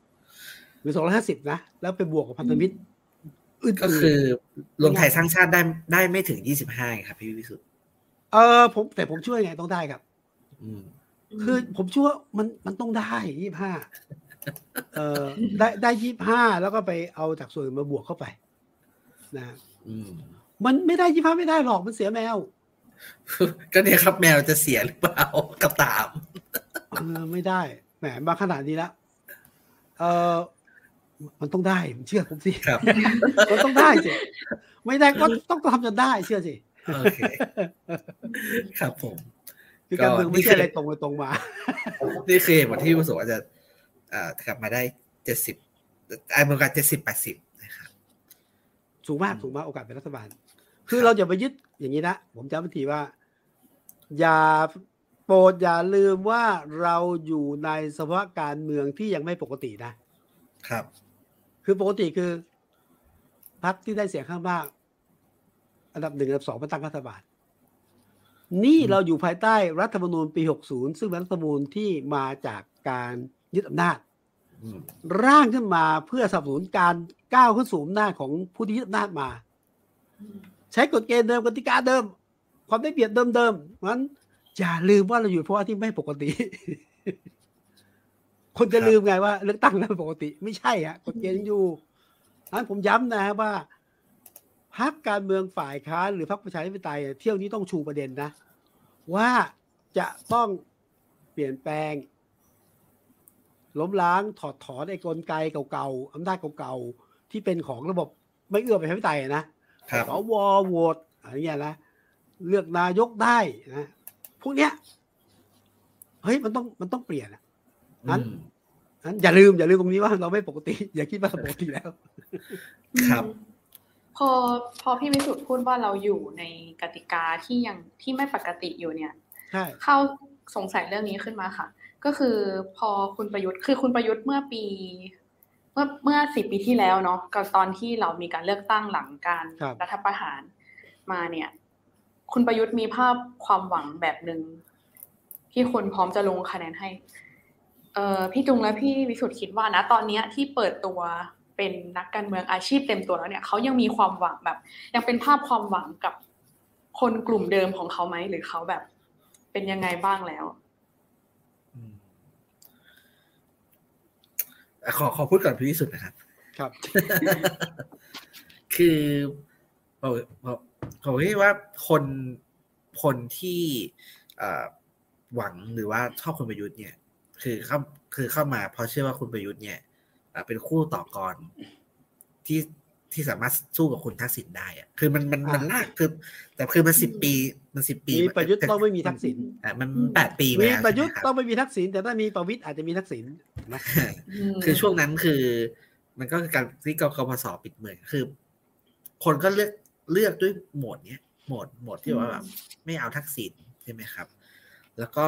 250 หรือ 250 นะ แล้วไปบวกกับพันธมิตรอื่นๆก็คือรวมไทยสร้างชาติได้ได้ไม่ถึงยี่สิบห้าครับ พี่พิสุทธิ์เออผมแต่ผมช่วยไงต้องได้ครับอืมคือผมเชื่อว่ามันมันต้องได้ยี่ห้า เออได้ได้ยี่ห้าแล้วก็ไปเอาจากส่วนอื่นมาบวกเข้าไป นะอืมมันไม่ได้ยี่ห้าไม่ได้หรอกมันเสียแมว ก็เนี่ยครับแมวจะเสียหรือเปล่ากับตามเออไม่ได้แหมมาขนาดนี้แล้วเออมันต้องได้เชื่อผมสิครับมันต้องได้สิไม่ได้ก็ต้องทำจนได้เชื่อสิโอเคครับผมคือการเมืองก็ไม่ใช่อะไรนี่คือตรงไปตรงมา นี่คือเหตุผลที่ประสบว่าจะเอ่อ กลับมาได้เจ็ดสิบไอ้เมืองกันเจ็ดสิบแปดสิบนะครับสูงมากสูงมากโอกาสเป็นรัฐบาล คือเราอย่าไปยึดอย่างนี้นะ ผมจำเป็นทีว่า อย่าโปรดอย่าลืมว่าเราอยู่ในสภาวะการเมืองที่ยังไม่ปกตินะ ครับ คือปกติคือพรรคที่ได้เสียงข้างมาก อันดับหนึ่งอันดับสองมาตั้งรัฐบาล นี่เราอยู่ภายใต้รัฐธรรมนูญปี 60 ซึ่งเป็นรัฐธรรมนูญที่มาจากการ ยึดอำนาจอืมร่างขึ้นมาเพื่อสนับสนุนการก้าวขึ้นสู่อำนาจของผู้ที่ยึดอำนาจมา ใช้กฎเกณฑ์เดิมกติกาเดิม ความได้เปรียบเดิมๆเพราะฉะนั้นอย่าลืมว่าเราอยู่เพราะว่าที่ไม่ปกติ คนจะลืมไงว่าเลือกตั้งนั้นปกติ ไม่ใช่ฮะกฎเกณฑ์ยังอยู่นั้นผมย้ำนะฮะว่าพรรคการเมืองฝ่ายค้านหรือพรรคประชาธิปไตยอะเที่ยวนี้ต้องชูประเด็นนะ ว่าจะต้องเปลี่ยนแปลง ล้มล้างถอดถอนไอ้กลไกเก่าๆอำนาจเก่าๆที่เป็นของระบบไม่เอื้อประชาธิปไตยนะครับสวโหวตอะไรเงี้ยนะเลือกนายกได้นะพวกเนี้ยเฮ้ยมันต้องมันต้องเปลี่ยนอะนั้นอืมนั้นอย่าลืมอย่าลืมตรงนี้ว่าเราไม่ปกติ อย่าคิดว่าเราปกติแล้ว ครับ พอพอพี่วิสุทธ์พูดว่าเราอยู่ในกติกาที่ยังที่ไม่ปกติอยู่เนี่ยใช่เข้าสงสัยเรื่องนี้ขึ้นมาค่ะ ก็คือพอคุณประยุทธ์คือคุณประยุทธ์เมื่อปี เมื่อเมื่อสิปีที่แล้วเนาะกับตอนที่เรามีการเลือกตั้งหลังการครับรัฐประหารมาเนี่ย คุณประยุทธ์มีภาพความหวังแบบหนึ่งที่คนพร้อมจะลงคะแนนให้ เอ่อพี่จุงและพี่วิสุทธ์คิดว่านะ ตอนเนี้ยที่เปิดตัวเป็นนักการเมืองอาชีพเต็มตัวแล้วเนี่ยเขายังมีความหวังแบบ ยังเป็นภาพความหวังกับคนกลุ่มเดิมของเขาไหมหรือเขาแบบ เป็นยังไงบ้างแล้ว อืม ขอขอพูดก่อนพี่วิสุทธ์นะครับ ครับ คือผมผมผมคิดว่าคนคนที่เอ่อหวังหรือว่าชอบคุณประยุทธ์เนี่ย คือเข้าคือเข้ามาเพราะเชื่อว่าคุณประยุทธ์เนี่ยเอ่อเป็นคู่ต่อกรที่ ที่สามารถสู้กับคุณทักษิณได้อะคือมันมันมันอ่าลากคือ แต่คือมันสิบปีมันสิบปีมีประยุทธ์ต้องไม่มีทักษิณอะมันแปดปีมีแล้วประยุทธ์ใช่ไหมคบต้องไม่มีทักษิณแต่ถ้ามีประวิตยอาจจะมีทักษิณนะคือช่วงนั้นคือ มันก็คือการที่กกพศปิดเมืองคือ คนก็เลือกเลือกด้วยโหมดเนี้ยโหมดโหมดที่ว่าแบบไม่เอาทักษิณใช่ไหมครับ แล้วก็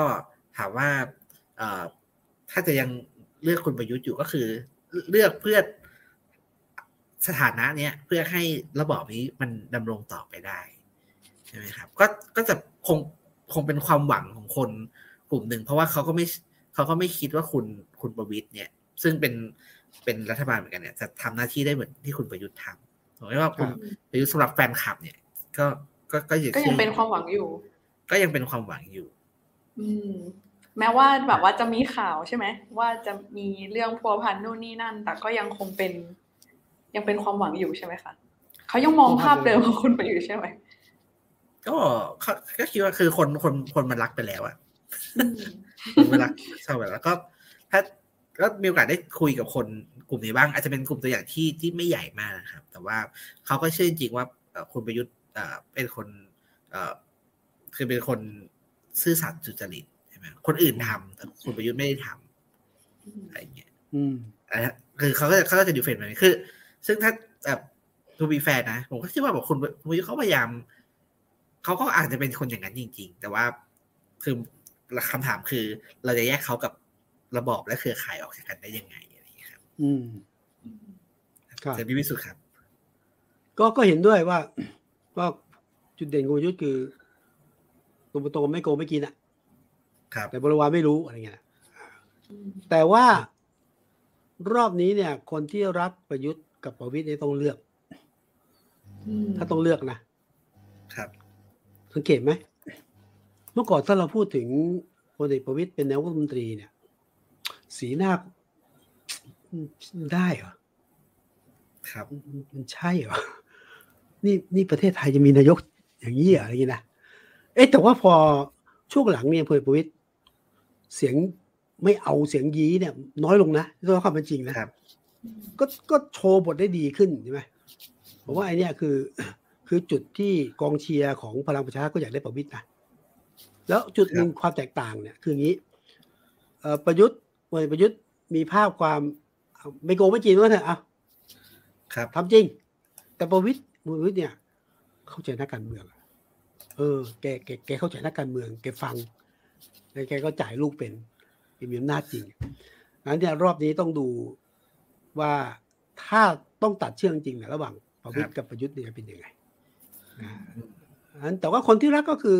ถามว่าเอ่อถ้าจะยังเลือกคุณประยุทธ์อยู่ก็คือ เลือกเพื่อ สถานะเนี้ยเพื่อให้ระบอบนี้มันดำรงต่อไปได้ใช่ไหมครับ ก็ก็จะคงคงเป็นความหวังของคนกลุ่มหนึ่ง เพราะว่าเขาก็ไม่เขาก็ไม่คิดว่าคุณคุณประวิตยเนี่ย ซึ่งเป็นเป็นรัฐบาลเหมือนกันเนี่ย จะทำหน้าที่ได้เหมือนที่คุณประยุทธ์ทำผมว่าคุณครับประยุทธ์สำหรับแฟนคลับ เนี่ย ก็ก็ก็ยังก็ยังเป็นความหวังอยู่ ก็ยังเป็นความหวังอยู่ อืม แม้ว่าแบบว่าจะมีข่าวใช่ไหมว่าจะมีเรื่องพัวพันนู่นนี่นั่น แต่ก็ยังคงเป็น ยังเป็นความหวังอยู่ใช่ไหมคะเขายังมองภาพเดิมของคุณประยุทธ์ใช่ไหมก็เขาก็คิดว่าคือคนคนคนมันรักไปแล้วอะอืมคนมันรักชอบไปแล้วก็ ถ้าก็มีโอกาสได้คุยกับคนกลุ่มนี้บ้าง อาจจะเป็นกลุ่มตัวอย่างที่ที่ไม่ใหญ่มากนะครับ แต่ว่าเขาก็เชื่อจริงๆว่าเอ่อคุณประยุทธ์เอ่อเป็นคนเอ่อคือเป็นคนซื่อสัตย์สุจริตใช่ไหมคนอื่นทำแต่คุณประยุทธ์ไม่ได้ทำอะไรอย่างเงี้ย อืมอะคือเขาก็จะเขาก็จะดิเฟนต์แบบนี้คือ ซึ่งถ้าแบบทูบีแฟนนะ ผมก็คิดว่าแบบคุณคุณประยุทธ์เขาพยายาม เขาก็อาจจะเป็นคนอย่างนั้นจริง ๆ แต่ว่าคือคำถามคือ เราจะแยกเขากับระบอบและเครือข่ายออกจากกันได้ยังไงอะไรอย่างเงี้ยครับ อืมครับเสรีพิสุทธิ์ครับ ก็ก็เห็นด้วยว่าว่าจุดเด่นของประยุทธ์คือตรงไปตรงไม่โกงไม่กินอะ ครับ แต่บริวารไม่รู้อะไรเงี้ยแต่ว่ารอบนี้เนี่ย คนที่รักประยุทธ์ กับประวิตยเนี่ยต้องเลือกอืมถ้าต้องเลือกนะครับ สังเกตไหมเมื่อก่อนถ้าเราพูดถึงพลเอกประวิตยเป็นนายกรัฐมนตรีเนี่ย สีหน้าได้เหรอครับมันมันใช่เหรอนี่นี่ประเทศไทยจะมีนายกอย่างนี้เหรออะไรอย่างนี้นะเอ๊ะแต่ว่าพอช่วงหลังเนี่ยพลเอกประวิตยเสียงไม่เอาเสียงยี้เนี่ย น้อยลงนะด้วยความเป็นจริงนะครับ ก็ก็โชว์บทได้ดีขึ้นใช่ไหมผมว่าไอเนี้ยคือ คือจุดที่กองเชียร์ของพลังประชารัฐก็อยากได้ประวิตยนะแล้วจุดหนึ่งความแตกต่างเนี่ย คืออย่างนี้เอ่อประยุทธ์พลเอกประยุทธ์มีภาพความเอาไม่โกงไม่จริงว่าเถอะอะครับทำจริง แต่ประวิตยประวิตยเนี่ย เข้าใจนักการเมืองอะเออแกแกแกเข้าใจนักการเมืองแกฟังแล้วแกก็จ่ายลูกเป็นแกมีอำนาจจริงงั้นเนี่ยรอบนี้ต้องดู ว่าถ้าต้องตัดเชื่องจริงเนี่ยระหว่างประวิตรกับประยุทธ์เนี่ยเป็นยังไงนะอันแต่ว่าคนที่รักก็คือ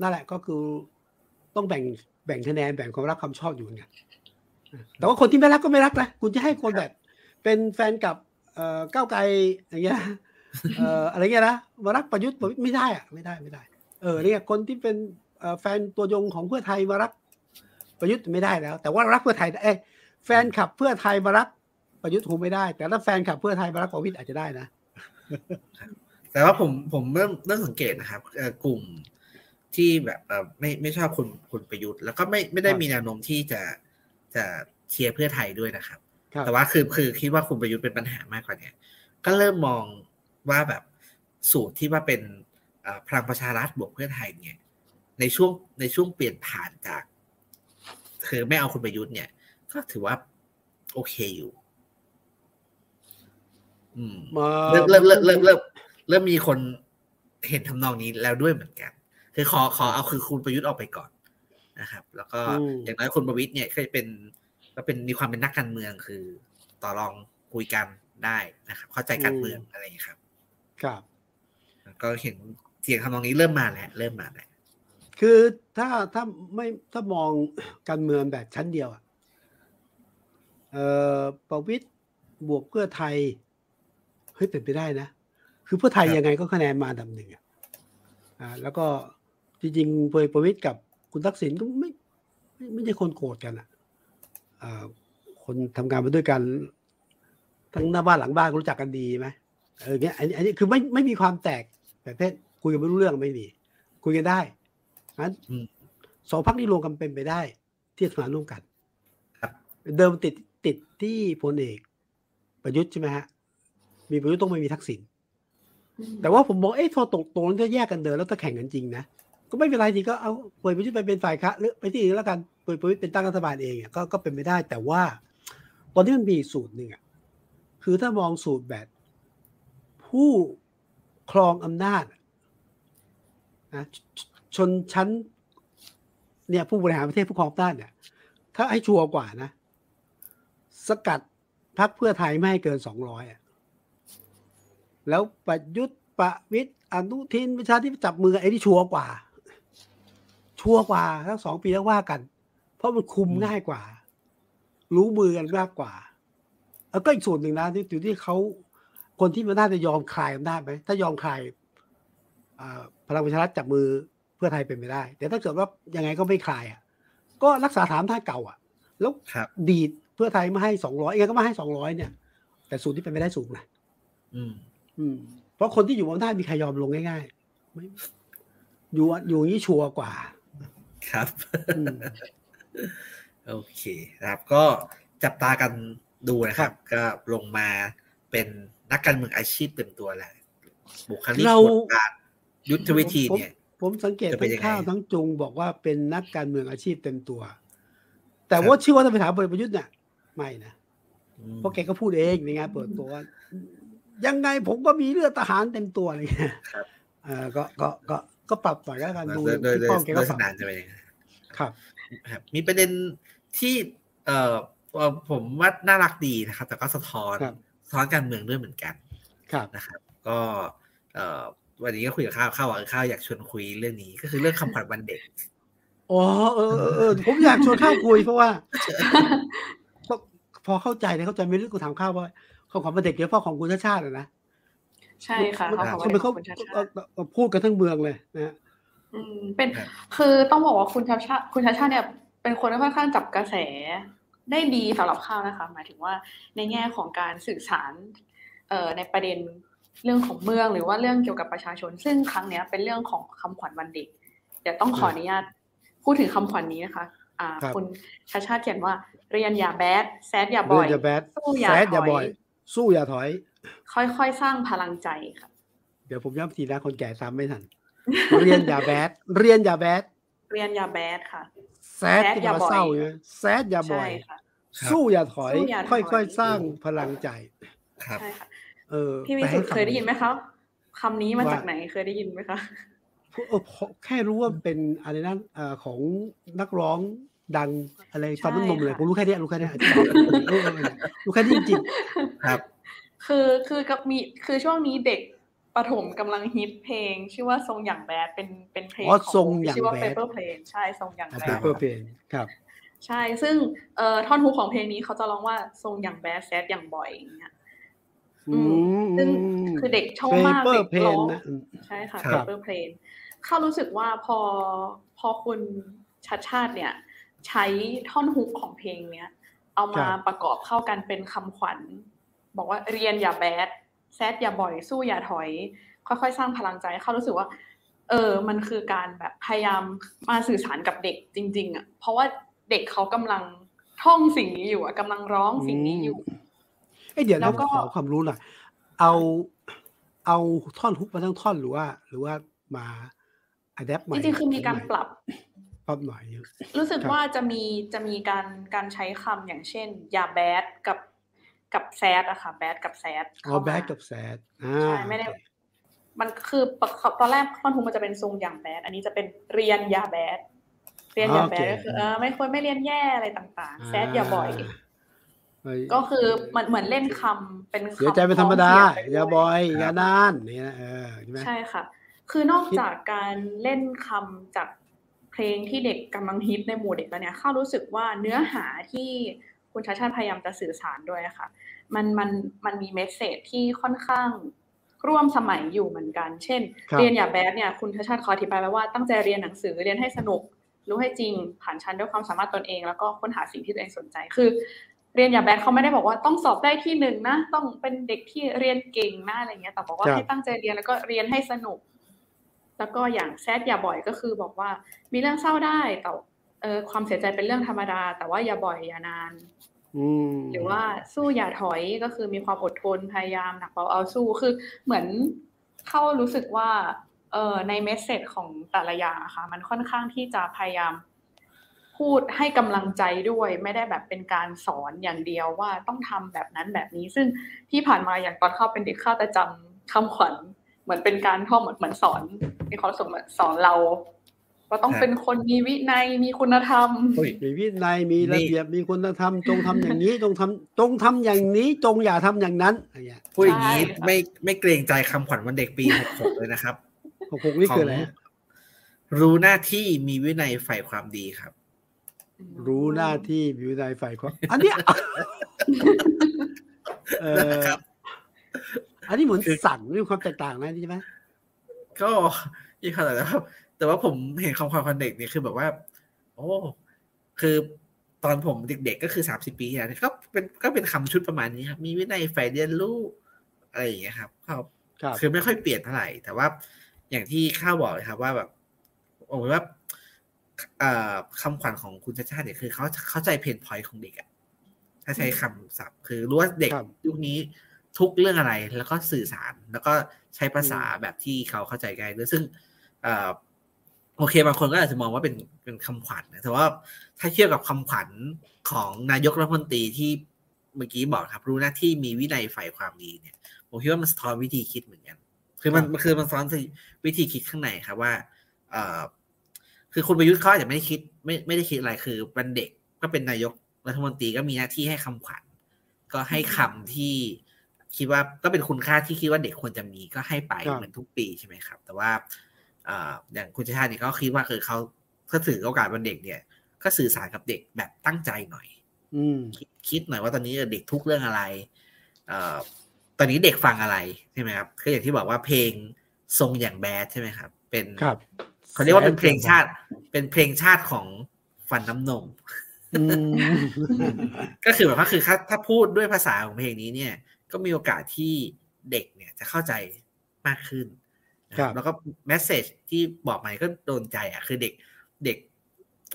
นั่นแหละก็คือต้องแบ่งแบ่งคะแนนแบ่งความรักความชอบอยู่ไงแต่ว่าคนที่ไม่รักก็ไม่รักนะคุณจะให้คนแบบ เป็นแฟนกับเอ่อก้าวไกลอย่างเงี้ยเอ่ออะไรเงี้ยนะมารักประยุทธ์ไม่ได้อะไม่ได้ไม่ได้ เออเนี่ยคนที่เป็นเอ่อแฟนตัวยงของเพื่อไทยมารักประยุทธ์ไม่ได้แล้ว แต่ว่ารักเพื่อไทยเอ้ยแฟนขับเพื่อไทยมารัก ประยุทธ์คงไม่ได้ แต่ถ้าแฟนขับเพื่อไทยมารักประวิตรอาจจะได้นะ แต่ว่าผมผมเริ่มเริ่มสังเกตนะครับเอ่อกลุ่มที่แบบเอ่อไม่ไม่ชอบคุณคุณประยุทธ์แล้วก็ไม่ไม่ได้ครับมีแนวโน้มที่จะจะเชียร์เพื่อไทยด้วยนะครับครับ แต่ว่าคือคือคิดว่าคุณประยุทธ์เป็นปัญหามากกว่าเนี้ยก็เริ่มมองว่าแบบสูตรที่ว่าเป็นเอ่อพลังประชารัฐบวกเพื่อไทยเนี่ยในช่วงในช่วงเปลี่ยนผ่านจากคือไม่เอาคุณประยุทธ์เนี่ย ก็ถือว่าโอเคอยู่อื มมาเริ่มเริ่มเริ่มเริ่มเริ่มเริ่มมีคนเห็นทำนองนี้แล้วด้วยเหมือนกัน คือขอขอเอาคือคุณประยุทธ์ออกไปก่อนนะครับ แล้วก็อย่างน้อยคุณประวิทย์เนี่ยก็จะเป็นก็เป็นมีความเป็นนักการเมืองคือ ต่อรองคุยกันได้นะครับ เข้าใจการเมืองอะไรอย่างนี้ยครับ ครับ ก็เห็นเสียงทำนองนี้เริ่มมาแล้วเริ่มมาแล้วคือถ้าถ้าไม่ถ้ามองการเมืองแบบชั้นเดียวอะเอ่อประวิตรบวกเพื่อไทย เฮ้ยเป็นไปได้นะ คือเพื่อไทยยังไงก็คะแนนมาอันดับหนึ่งอะอ่าแล้วก็จริงๆพลเอกประวิตรกับคุณทักษิณก็ไม่ไม่ไม่ใช่คนโกรธกันอะอ่าคนทำงานมาด้วยกัน ทั้งหน้าบ้านหลังบ้านก็รู้จักกันดีไหมเออเนี้ยอันนี้อันนี้คือไม่ไม่มีความแตกแบบเพศคุยกันไม่รู้เรื่องไม่มี คุยกันได้งั้นอืมสองพักนี้รวมกันเป็นไปได้ ที่จะทำงานร่วมกัน ครับ เดิมติดติดที่พลเอกประยุทธ์ใช่ไหมฮะ มีประยุทธ์ต้องไม่มีทักษิณแต่ว่าผมบอกเอ๊ะพอตกตรงนั้นจะแยกกันเดินแล้วจะแข่งกันจริงนะก็ไม่เป็นไรทีก็เอาพลเอกประยุทธ์ไปเป็นฝ่ายค้านหรือไปที่อื่นแล้วกันพลเอกประยุทธ์เป็นตั้งรัฐบาลเองอะก็ก็เป็นไม่ได้ แต่ว่า ตอนนี้มันมีอีกสูตรหนึ่งอะคือถ้ามองสูตรแบบผู้ครองอำนาจนะชชนชั้น เนี่ยผู้บริหารประเทศผู้ครองอำนาจเนี่ย ถ้าให้ชัวร์กว่านะ สกัดพรรคเพื่อไทยไม่ให้เกินสองร้อยอะ แล้วประยุทธ์ประวิตรอนุทินประชาธิปไตยจับมือกันไอ้ที่ชัวร์กว่า ชัวร์กว่าทั้งสองปีแล้วว่ากัน เพราะมันคุมง่ายกว่า รู้มือกันมากกว่า แล้วก็อีกส่วนหนึ่งนะที่อยู่ที่เขาคนที่มันน่าจะยอมคลายอำนาจไหมถ้ายอมคลายอ่าพลังประชารัฐจับมือเพื่อไทยเป็นไปได้ แต่ถ้าเกิดว่ายังไงก็ไม่คลายอะ ก็รักษาฐานท่าเก่าอะ แล้วครับดีดเพื่อไทยมาให้สองร้อยยังไงก็มาให้สองร้อยเนี่ย แต่สูตรที่เป็นไปได้สูงนะอืมอืม เพราะคนที่อยู่บนท่ามีใครยอมลงง่ายๆไม่อยู่อยู่อย่างนี้ชัวร์กว่า ครับอืมโอเคนะครับ ก็จับตากันดูนะครับ ก็ลงมาเป็นนักการเมืองอาชีพเต็มตัวแหละบุคลิกเราบทบาทยุทธวิธีเนี่ย ผมสังเกตจะเป็ทั้นยังงไงข้าวทั้งจุงบอกว่าเป็นนักการเมืองอาชีพเต็มตัว แต่ว่าเชื่อว่าถ้าไปถามพลเอกประยุทธ์เนี่ยไม่นะอืมเพราะแกก็พูดเองในงานเปิดตัวว่า ยังไงผมก็มีเลือดทหารเต็มตัวอะไรเงี้ยครับเออก็ก็ก็ก็ปรับหน่อยแล้วกันดูโดยโดยที่โดยป้อมแกลัก็กปษรับณะจะเป็นยังไงครับครับ มีประเด็นที่เอ่อเอ่อผมว่าน่ารักดีนะครับ แต่ก็สะท้อนครับสะท้อนการเมืองด้วยเหมือนกัน ครับนะครับ ก็เอ่อวันนี้ก็คุยกับข้าวข้าวว่าข้าวอยากชวนคุยเรื่องนี้ก็คือเรื่องคำขวัญวันเด็กอ๋อเออเออเออผมอยากชวนข้าวคุยเพราะว่า พอพอเข้าใจเนี่ยเข้าใจไม่ลึกกูถามข้าวว่า เขาขอมาเด็กเดี๋ยวพ่อของคุณชาติชาติอะนะใช่ค่ะเขาบอกทำไมว่าเขาคุณชาติชาเอ่อติเอ่อพูดกันทั้งเมืองเลยนะฮะอืมเป็นครับคือต้องบอกว่าคุณชาติชาติคุณชาติชาติเนี่ย เป็นคนที่ค่อนข้างจับกระแสได้ดีสำหรับข้าวนะคะ หมายถึงว่าในแง่ของการสื่อสารเอ่อในประเด็นเรื่องของเมืองหรือว่าเรื่องเกี่ยวกับประชาชน ซึ่งครั้งเนี้ยเป็นเรื่องของคำขวัญวันเด็กเดี๋ยวต้องขออนุญาตพูดถึงคำขวัญนี้นะคะอ่าคุณชาติชาติเขียนว่าเรียนอย่าแบดแซดอย่าบ่เดิอนยอย่าแบดสู้อย่าแซดอย่าถอยบ่อย สู้อย่าถอย ค่อยๆ สร้างพลังใจค่ะ เดี๋ยวผมย้ำทีนะคนแก่ซ้ำไม่ทัน เรียนอย่าแบด เรียนอย่าแบด เรียนอย่าแบดค่ะ แซดที่มาเศร้าใช่ไหมแซดอย่าบ่ใช่อยค่ะครับสู้อย่าถอย สู้อย่าถอย ค่อยๆ สร้างพลังใจ ครับใช่ค่ะเออพี่วิแปลสุให้ทธ์ฟังเคยได้ยินไหมคะคำนี้มาว่าจากไหนเคยได้ยินไหมคะเออพอแค่รู้ว่าเป็นอะไรนั่นเอ่อของนักร้อง ดังอะไรฟันน้ำนมเลยค่ะผมรู้แค่เนี้ยรู้แค่เนี้ยเออเออรู้แค่นี้จริงครับ คือคือกับมีคือช่วงนี้เด็กประถมกำลังฮิตเพลง ชื่อว่าทรงอย่างแบดเป็นเป็นเพลงอ๋อของทรงวอย่างชื่อว่าแบด Paper Plane ใช่ทรงอย่างแบเปดเปอร์เพนครับใช่ ซึ่งเอ่อท่อนฮุกของเพลงนี้เขาจะร้องว่าทรงอย่างแบดแซดอย่างบ่อยอย่างเงี้ยอืมซึ่งคือเด็กชอบมากเปเปอเด็ร์กเพร้นองนะอืมใช่ค่ะครับ Paper Plane เข้ารู้สึกว่าพอพอคุณชัดชาติเนี่ย ใช้ท่อนฮุกของเพลงเนี้ย เอามาประกอบเข้ากันเป็นคำขวัญ บอกว่าเรียนอย่าแบดแซดอย่าบ่อยสู้อย่าถอย ค่อยๆ สร้างพลังใจเข้ารู้สึกว่า เออ มันคือการแบบพยายามมาสื่อสารกับเด็กจริง ๆ อะ เพราะว่าเด็กเขากำลังท่องสิ่งนี้อยู่อะกำลังร้องสิ่งนี้อยู่เอ้ยเดี๋ยวแล้เราวก็ขอความรู้หน่อยเอาเอาท่อนฮุกมาทั้งท่อนหรือว่า หรือว่ามาอัดแอปใหม่จริงๆคือมีการปรับ ปรับหน่อยรู้สึกครับว่าจะมีจะมีการการใช้คำอย่างเช่นอย่าแบดกับกับแซดอะค่ะแบดกับแซดอ๋อแบดกับแซดอ่าใช่ไม่ได้มันคือปกตอนแรกท่อนฮุกมันจะเป็นทรงอย่างแบดอันนี้จะเป็นเรียนอย่าแบดเรียนอย่าแบดก็คือเออไม่ควรไม่เรียนแย่อะไรต่างๆ แซดอย่าบ่อยเฮ้ยก็คือมันเหมือนเล่นคำเป็นคำเสียใจเป็นธรรมดาพ้งเพีงไปอย่าด้วบ่อยอย่านานนี่นะเออใช่ไหมใช่ค่ะ คือนอกจากการเล่นคำจาก เพลงที่เด็กกำลังฮิตในหมู่เด็กแล้วเนี่ยข้ารู้สึกว่าเนื้อหาที่คุณชาชาติพยายามจะสื่อสารด้วยอะค่ะ มันมันมันมีเมสเซจที่ค่อนข้างร่วมสมัยอยู่เหมือนกัน เช่นครับเรียนอย่าแบดเนี่ยคุณชาชาติขออธิบายไว้ว่าตั้งใจเรียนหนังสือเรียนให้สนุก รู้ให้จริงผ่านชั้นด้วยความสามารถตนเอง แล้วก็ค้นหาสิ่งที่ตัวเองสนใจคือ เรียนอย่าแบดเขาไม่ได้บอกว่าต้องสอบได้ที่หนึ่งนะ ต้องเป็นเด็กที่เรียนเก่งนะอะไรเงี้ยแต่บอกว่าครับให้ตั้งใจเรียนแล้วก็เรียนให้สนุก แล้วก็อย่างแซดอย่าบ่อยก็คือบอกว่ามีเรื่องเศร้าได้แต่เออความเสียใจเป็นเรื่องธรรมดา แต่ว่าอย่าบ่อยอย่านานอืมหรือว่าสู้อย่าถอยก็คือมีความอดทนพยายามหนักเบาเอาสู้คือเหมือนเข้ารู้สึกว่า เออในเมสเซจของแต่ละอย่างอะค่ะ มันค่อนข้างที่จะพยายาม พูดให้กำลังใจด้วย ไม่ได้แบบเป็นการสอนอย่างเดียวว่าต้องทำแบบนั้นแบบนี้ ซึ่งที่ผ่านมาอย่างตอนเข้าเป็นเด็กเข้าแต่จำคำขวัญ เหมือนเป็นการท่องเหมือนเหมือนสอน มีความรู้สึกเหมือนสอนเราว่าต้องเป็นคนมีวินัยมีคุณธรรมเฮ้ยมีวินัยมีระเบียบมีคุณธรรมจงทำอย่างนี้จงทำจงทำอย่างนี้จงอย่าทำอย่างนั้นอะไรเงี้ยพูดอย่างนี้ใช่ค่ะไม่ไม่เกรงใจคำขวัญวันเด็กปีหกหกเลยนะครับหกหกนี่คืออะไรฮะรู้หน้าที่มีวินัยใฝ่ความดีครับ รู้หน้าที่มีวินัยฝ่ายความอันเนี้ยเออครับอันนี้เหมือนคือสั่งมีความแตกต่างนะใช่ไหม ก็ยี่ขนาดแต่ว่าแต่ว่าผมเห็นคำขวัญวันเด็กเนี่ยคือแบบว่า โอ้คือตอนผมเด็กๆก็คือสามสิบปีที่แล้วเนี่ยก็เป็นก็เป็นคำชุดประมาณนี้ครับ มีวินัยใฝ่เรียนรู้อะไรอย่างเงี้ยครับก็ครับคือไม่ค่อยเปลี่ยนเท่าไหร่ แต่ว่าอย่างที่ข้าวบอกเลยครับว่าแบบผมว่าเอ่อคำขวัญของคุณชาติชาติเนี่ยคือเขาเข้าใจเพนพอยต์ของเด็กอะถ้าใช้คำศัพท์ คือรู้ว่าเด็กครับยุคนี้ ทุกเรื่องอะไรแล้วก็สื่อสารแล้วก็ใช้ภาษาแบบที่เขาเข้าใจง่ายด้วยซึ่งเอ่อโอเคบางคนก็อาจจะมองว่าเป็นเป็นคำขวัญนะแต่ว่าถ้าเทียบกับคำขวัญของนายกรัฐมนตรีที่เมื่อกี้บอกครับ รู้หน้าที่มีวินัยใฝ่ความดีเนี่ยผมคิดว่ามันสะท้อนวิธีคิดเหมือนกัน คือมันครับมันคือมันสะท้อนวิธีคิดข้างในครับว่าเอ่อคือคุณประยุทธ์เขาอาจจะไม่ได้คิดไม่ไม่ได้คิดอะไรคือเป็นเด็กก็เป็นนายกรัฐมนตรีก็มีหน้าที่ให้คำขวัญ ก็ให้คำที่ คิดว่าก็เป็นคุณค่าที่คิดว่าเด็กควรจะมีก็ให้ไปครับเหมือนทุกปีใช่ไหมครับ แต่ว่าเอ่ออย่างคุณชาติชาติเนี่ยก็คิดว่าคือเขาถ้าถือโอกาสวันเด็กเนี่ย ก็สื่อสารกับเด็กแบบตั้งใจหน่อย อืมคิดคิดหน่อยว่าตอนนี้เด็กทุกเรื่องอะไรเอ่อตอนนี้เด็กฟังอะไรใช่ไหมครับก็อย่างที่บอกว่าเพลงทรงอย่างแบดใช่ไหมครับ เป็นครับเขาเรียกว่าเป็นเพลงชาติ เป็นเพลงชาติของฟันน้ำนมอืมก็คือแบบว่าคือถ้าถ้าพูดด้วยภาษาของเพลงนี้เนี่ย ก็มีโอกาสที่เด็กเนี่ยจะเข้าใจมากขึ้นนะครับแล้วก็แมสเซจที่บอกมาก็โดนใจอะคือเด็กเด็ก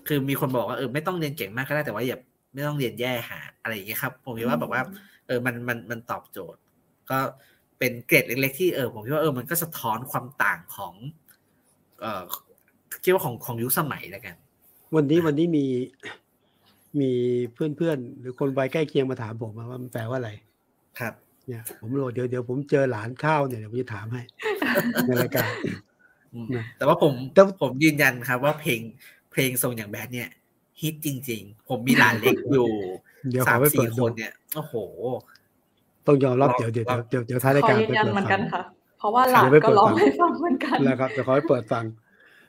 คือมีคนบอกว่าเออไม่ต้องเรียนเก่งมากก็ได้แต่ว่าอย่าไม่ต้องเรียนแย่หาอะไรอย่างเงี้ยครับ ผมคิดว่าแบบว่า เออมันมันมันตอบโจทย์ ก็เป็นเกรดเล็ก ๆ ที่เออผมคิดว่าเออมันก็สะท้อนความต่างของ เอ่อคิดว่าของของยุคสมัยแล้วกัน วันนี้วันนี้มีมีเพื่อนๆ หรือคนวัยใกล้เคียงมาถามผมว่ามันแปลว่าอะไร ครับเนี่ยผมโหลดเดี๋ยวเดี๋ยวผมเจอหลานข้าวเนี่ยเดี๋ยวผมจะถามให้ในรายการอืมนะแต่ว่าผมแต่ผมยืนยันครับ ว่าเพลงเพลงทรงอย่างแบดเนี่ย ฮิตจริง ๆ ผมมีหลานเล็กอยู่เดี๋ยวขสาอมไปเปิสี่ดคดูนเนี่ยโอ้โห ต้องยอมรับลองเดี๋ยวเดี๋ยวลองเดี๋ยวเดี๋ยวท้ายรายขอการยืนยันเหมือนกันไปค่ะเพราะว่าหลานเดี๋ยวไปก็เปิดร้องฟังให้ฟังเหมือนกันฟังนะครับจะขอให้เปิดฟัง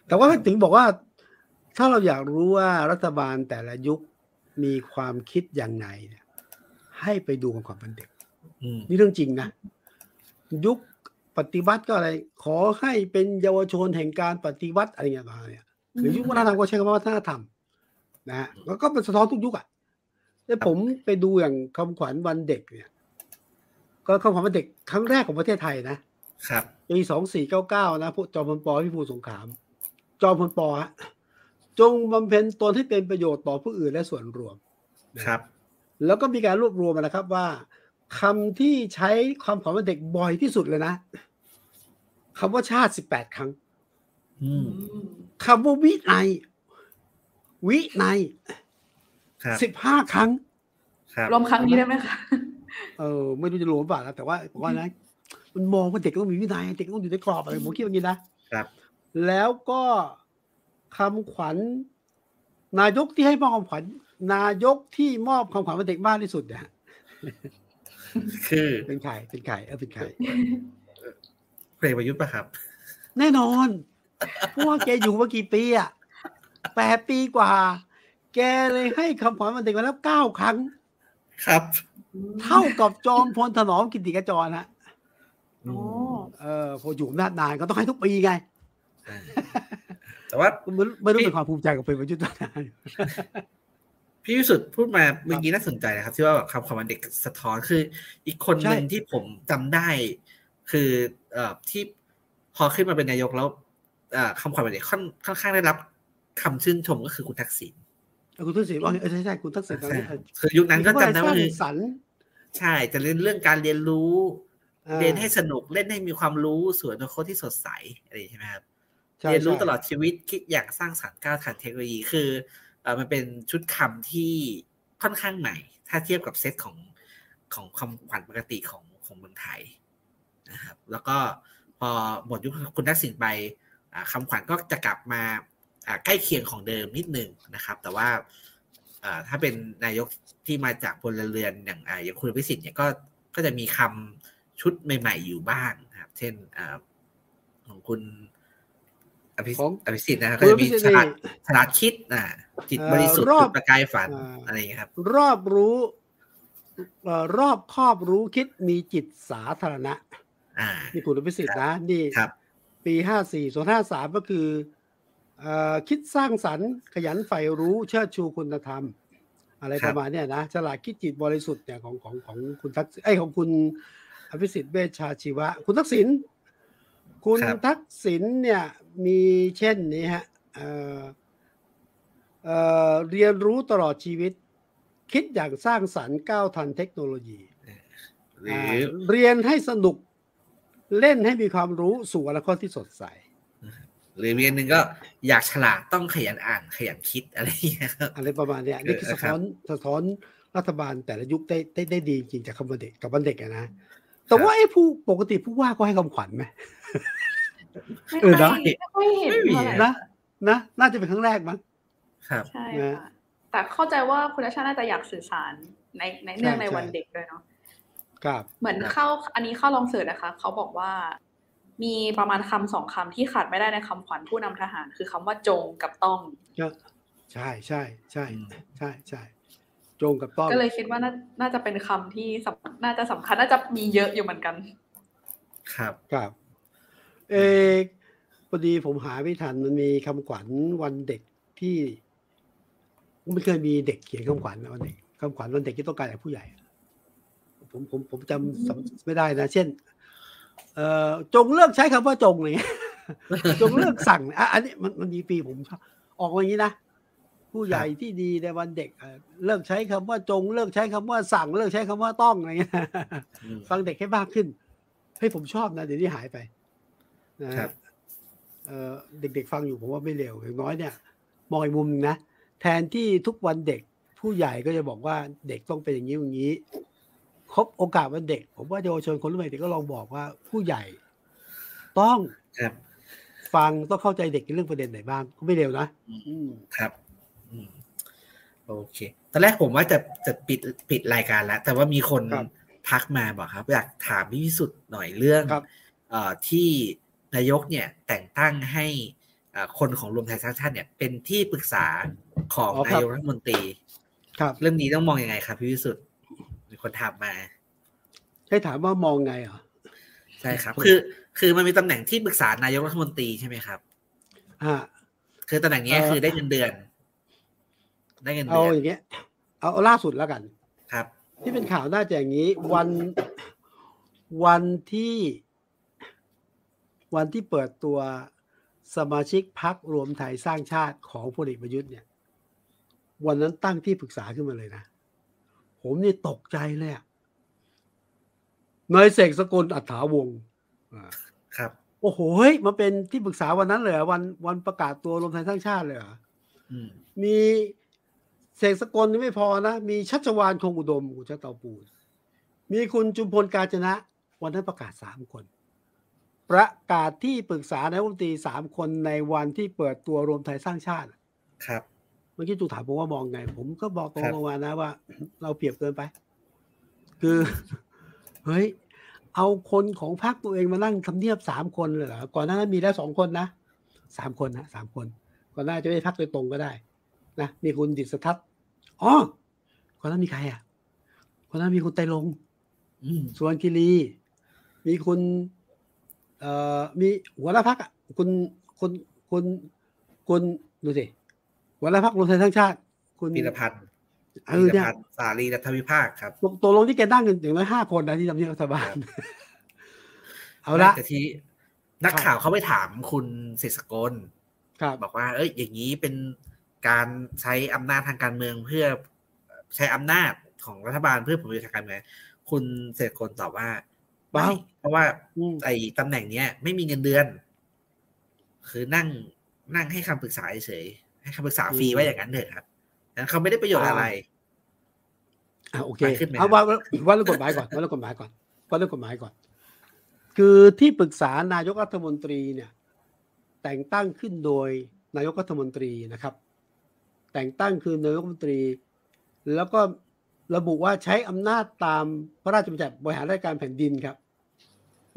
แต่ว่าถึงบอกว่า ถ้าเราอยากรู้ว่ารัฐบาลแต่ละยุคมีความคิดอย่างไงเนี่ยให้ไปดูของความเป็นเด็กอืม นี่เรื่องจริงนะ ยุคปฏิวัติก็อะไร ขอให้เป็นเยาวชนแห่งการปฏิวัติอะไรเงี้ยมาเนี่ยหรือยุควัฒนธรรมก็ใช้คำว่าวัฒนธรรมนะฮะแล้วก็เป็นสะท้อนทุกยุคอะแต่ผมไปดูอย่างคำขวัญวันเด็กเนี่ย ก็คำขวัญวันเด็กครั้งแรกของประเทศไทยนะครับปีสองสี่เก้าเก้านะพวกจอมพลปพิบูลสงคราม จอมพลปฮะจงบำเพ็ญตนให้เป็นประโยชน์ต่อผู้อื่นและส่วนรวมครับ แล้วก็มีการรวบรวมมานะครับว่า คำที่ใช้ความขวัญวันเด็กบ่อยที่สุดเลยนะคำว่าชาติสิบแปดครั้งอืมคำว่าวินัยวินัยครับสิบห้าครั้งครับรวมครั้งนี้ได้ไหมคะเออ ไม่รู้จะรวมหรือเปล่านะแต่ว่าผมว่านะมันมองว่าเด็กต้องมีวินัยเด็กต้องอยู่ในกรอบอะไรผมคิดว่าอย่างนี้นะครับ แล้วก็คำขวัญ นายกที่ให้มอบคำขวัญนายกที่มอบคำขวัญวันเด็กมากที่สุดนะฮะ คือเป็นใครเป็นใครเออเป็นใครเพลงประยุทธ์ปะครับ แน่นอนเพราะว่าแกอยู่มากี่ปีอะแปดปีกว่า แกเลยให้คำขวัญวันเด็กมาแล้วเก้าครั้ง ครับ เท่ากับจอมพลถนอมกิติกจรฮะโอ้เออพออยู่อำนาจนานก็ต้องให้ทุกปีไงอ่าแต่ว่าไม่รู้ไม่รู้เป็นความภูมิใจกับเป็นประยุทธ์นะ พี่วิสุทธ์พูดมาเมื่อกี้น่าสนใจนะครับ ที่ว่าแบบคำขวัญวันเด็กสะท้อนคือ อีกคนหนึ่งใช่ที่ผมจำได้ คือเอ่อที่พอขึ้นมาเป็นนายกแล้วเอ่อคำขวัญวันเด็กค่อนค่อนข้างได้รับคำชื่นชมก็คือคุณทักษิณเออคุณทักษิณว่าเออใช่ใช่คุณทักษิณตอนใช่นี้เออคือยุคนั้นก็จำได้สว่าร้างคือสรรค์ใช่จะเล่นเรื่องการเรียนรู้อ่าเรียนให้สนุกเล่นให้มีความรู้สวนอนาคตที่สดใสอะไรอย่างนี้ใช่ไหมครับใช่เรียนรู้ใช่ตลอดชีวิตคิดอย่างสร้างสรรค์ก้าวทันเทคโนโลยีคือเออ มันเป็นชุดคำที่ค่อนข้างใหม่ ถ้าเทียบกับเซตของของคำขวัญปกติของของเมืองไทยนะครับ แล้วก็พอหมดยุคคุณทักษิณไปคำขวัญก็จะกลับมาใกล้เคียงของเดิมนิดหนึ่งนะครับ แต่ว่าถ้าเป็นนายกที่มาจากพลเรือนอย่างอย่างคุณพิสิทธิ์เนี่ยก็ก็จะมีคำชุดใหม่ ๆ อยู่บ้างครับ เช่นของคุณ ภิของอภิสิทธิ์นะครับคุก็ณจะอภิมีสิทธิ์ฉลาดนี่ฉลาดคิดอ่าจิตเอ่อบริสุทธิ์รอบจุดประกายฝันอ่าอะไรอย่างเงี้ยครับ รอบรู้เอ่อรอบครอบรู้คิดมีจิตสาธารณะอ่านี่คุณอภิสิทธิ์นะนี่ครับปีห้าสี่ส่วนห้าสามก็คือเอ่อคิดสร้างสรรค์ขยันใฝ่รู้เชิดชูคุณธรรม อะไรครัปบระมาณเนี้ยนะฉลาดคิดจิตบริสุทธิ์เนี่ยของของของคุณทักษิณไอยของคุณอภิสิทธิ์เวชชาชีวะ คุณทักษิณ คุณครับทักษิณเนี่ยมีเช่นนี้ฮะเอ่อเอ่อเรียนรู้ตลอดชีวิต คิดอย่างสร้างสรรค์ก้าวทันเทคโนโลยีหรือาเรียนให้สนุกเล่นให้มีความรู้สู่อนาคตที่สดใสหรือเรียนหนึ่งก็อยากฉลาดต้องขยันอ่านขยันคิดอะไรอย่างเงี้ยครับอะไรประมาณเนี้ยนี่คือเออสะท้อนสะท้อนรัฐบาลแต่ละยุคได้ได้ได้ดีจริงจากคำว่าเด็กกับวันเด็กอะนะ แต่ว่าไอ้ผู้ปกติผู้ว่าก็ให้คำขวัญไหมไม่เออค่นะอยไม่ค่อยเห็นไม่มีเท่าไหร่นะนะน่าจะเป็นครั้งแรกมั้งครับใช่นะค่ะแต่เข้าใจว่าคุณชาติน่าจะอยากสื่อสารในในเนื่องใช่ในวันใช่เด็กด้วยเนาะครับเหมือนครับเข้าอันนี้เข้าลองเสิร์ชนะคะ เขาบอกว่า มีประมาณคำสองคำที่ขาดไม่ได้ในคำขวัญผู้นำทหาร คือคำว่าจงกับต้องก็ใช่ใช่ใช่อืมใช่ใช่ จงกับต้อง ก็เลยคิดว่าน่าน่าจะเป็นคำที่สำน่าจะสำคัญน่าจะมีเยอะอยู่เหมือนกัน ครับครับ เอกพอดีผมหาไม่ทันมันมีคำขวัญวันเด็กที่ไม่เคยมีเด็กเขียนคำขวัญวันเด็กคำขวัญวันเด็กที่ต้องการจากผู้ใหญ่ ผมผมผมจำสำไม่ได้นะ เช่น เอ่อจงเลิกใช้คำว่าจงอะไรเงี้ยจงเลิกสั่งอะอันนี้มันมันมีปีผมชอบออกมาอย่างนี้นะ ผู้ใหญ่ที่ดีในวันเด็กเอ่อเลิกใช้คำว่าจง เลิกใช้คำว่าสั่ง เลิกใช้คำว่าต้องอะไรเงี้ยอืมฟังเด็กให้มากขึ้นให้ยผมชอบนะเดี๋ยวนี้หายไปนะฮะครับเอ่อเด็กๆฟังอยู่ผมว่าไม่เร็วอย่างน้อยเนี่ยมองอีกมุมหนึงนะแทนที่ทุกวันเด็กผู้ใหญ่ก็จะบอกว่าเด็กต้องเป็นอย่างนี้อย่างนี้ ครบโอกาสวันเด็ก ผมว่าเยาวชนคนรุ่นใหม่เด็กก็ลองบอกว่าผู้ใหญ่ ต้องครับฟังต้องเข้าใจเด็กในเรื่องประเด็นไหนบ้างก็ไม่เร็วนะอืมครับอืม โอเค ตอนแรกผมว่าจะจะปิดปิดรายการแล้ว แต่ว่ามีคนทักมาบอกครับ อยากถามพี่วิสุทธ์หน่อยเรื่องครับเอ่อที่นายกเนี่ยแต่งตั้งให้อ่าคนของรวมไทยสร้างชาติเนี่ย เป็นที่ปรึกษาของอ๋อครันาบยกรัฐมนตรี ครับ เรื่องนี้ต้องมองยังไงครับพี่วิสุทธ์มีคนถามมาให้ถามว่ามองไงเหรอใช่ครับ คือ คือมันมีตำแหน่งที่ปรึกษานายกรัฐมนตรีใช่ไหมครับอ่าคือตำแหน่งเนี้ยเอ่อคือได้เงินเดือน ได้เงินเอาเดือนอย่างเงี้ยเอาเอาล่าสุดแล้วกัน ครับ ที่เป็นข่าวน่าจะอย่างนี้ วันวันที่วันที่เปิดตัวสมาชิกพักรวมไทยสร้างชาติของพลเอกประยุทธ์เนี่ย วันนั้นตั้งที่ปรึกษาขึ้นมาเลยนะ ผมนี่ตกใจเลยอะนายเสกสกลอัฏฐาวงศ์อ่าครับ โอ้โหเฮ้ยมาเป็นที่ปรึกษาวันนั้นเลยเหรอวันวันประกาศตัวรวมไทยสร้างชาติเลยเหรออืมมี เสกสกลนี่ไม่พอนะ มีชัชวานคงอุดมกุชเตาปูนมีคุณจุมพลกาญจนะ วันนั้นประกาศสามคน ประกาศที่ปรึกษานายกรัฐมนตรีสามคนในวันที่เปิดตัวรวมไทยสร้างชาติ ครับ เมื่อกี้จูถามผมว่ามองไง ผมก็บอกตรครังบลงมานะว่า เราเปรียบเกินไป คือ เฮ้ย เอาคนของพรรคตัวเองมานั่งทำเนียบสามคนเลยเหรอก่อนหน้านั้นมีแล้วสองคนนะสามคนนะสามคน ก่อนหน้าจะไม่พักโดยตรงก็ได้ นะมีคุณดิษทัศน์อ๋อก่อนหน้ามีใครอะก่อนหน้ามีคุณไตรลงค์อืมสุวรรณคีรี มีคุณ เอ่อมีหัวหน้าพักอะคุณคุณคุณคุณดูสิหัวหน้าพักรวมไทยสร้างชาติ คุณพีรพันธ์เอพีอรเนี่ยพันธ์สารีรัฐวิภาคครับตกตกลงที่แกนั่งกันอย่างน้อยห้าคนนะที่ทำเนียบรัฐบาลเอาละแต่ที่นักข่าวเขาไปถามคุณเศรษฐกลครับบอกว่า เอ้ย อย่างนี้เป็น การใช้อำนาจทางการเมืองเพื่อใช้อำนาจของรัฐบาลเพื่อผลประโยชน์ทางการเมืองคุณเศรษฐกลตอบว่าเปล่าไม่เพราะว่าอืมไอ้ตำแหน่งเนี้ย ไม่มีเงินเดือน คือนั่งนั่งให้คำปรึกษาเฉยๆให้คำปรึกษาฟรีไว้อย่างนั้นเถอะครับนั้นเขาไม่ได้ประโยชน์อะไรอ่าโอเคไปขึ้นไหมเอาครับว่าว่าว่าเรื่องกฎหมายก่อนว่าเรื่องกฎหมายก่อนว่าเรื่องกฎหมายก่อน คือที่ปรึกษานายกรัฐมนตรีเนี่ย แต่งตั้งขึ้นโดยนายกรัฐมนตรีนะครับ แต่งตั้งคือนายกรัฐมนตรี แล้วก็ระบุว่าใช้อำนาจตามพระราชบัญญัติบริหารราชการแผ่นดินครับ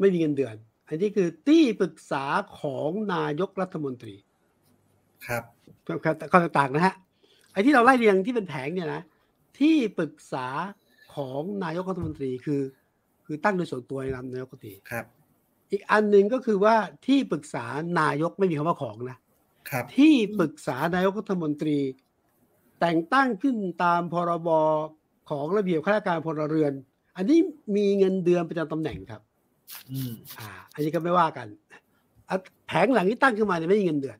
ไม่มีเงินเดือน อันนี้คือที่ปรึกษาของนายกรัฐมนตรี ครับข้อต่างๆนะฮะไอ้ที่เราไล่เรียงที่เป็นแผงเนี่ยนะที่ปรึกษาของนายกรัฐมนตรีคือ คือตั้งโดยส่วนตัวในนามนายกรัฐมนตรีครับ อีกอันหนึ่งก็คือว่าที่ปรึกษานายกไม่มีคำว่าของนะครับ ที่ปรึกษานายกรัฐมนตรี แต่งตั้งขึ้นตามพรบของระเบียบข้าราชการพลเรือน อันนี้มีเงินเดือนประจำตำแหน่งครับอืมอ่า อันนี้ก็ไม่ว่ากันอะแผงหลังที่ตั้งขึ้นมาเนี่ยไม่มีเงินเดือน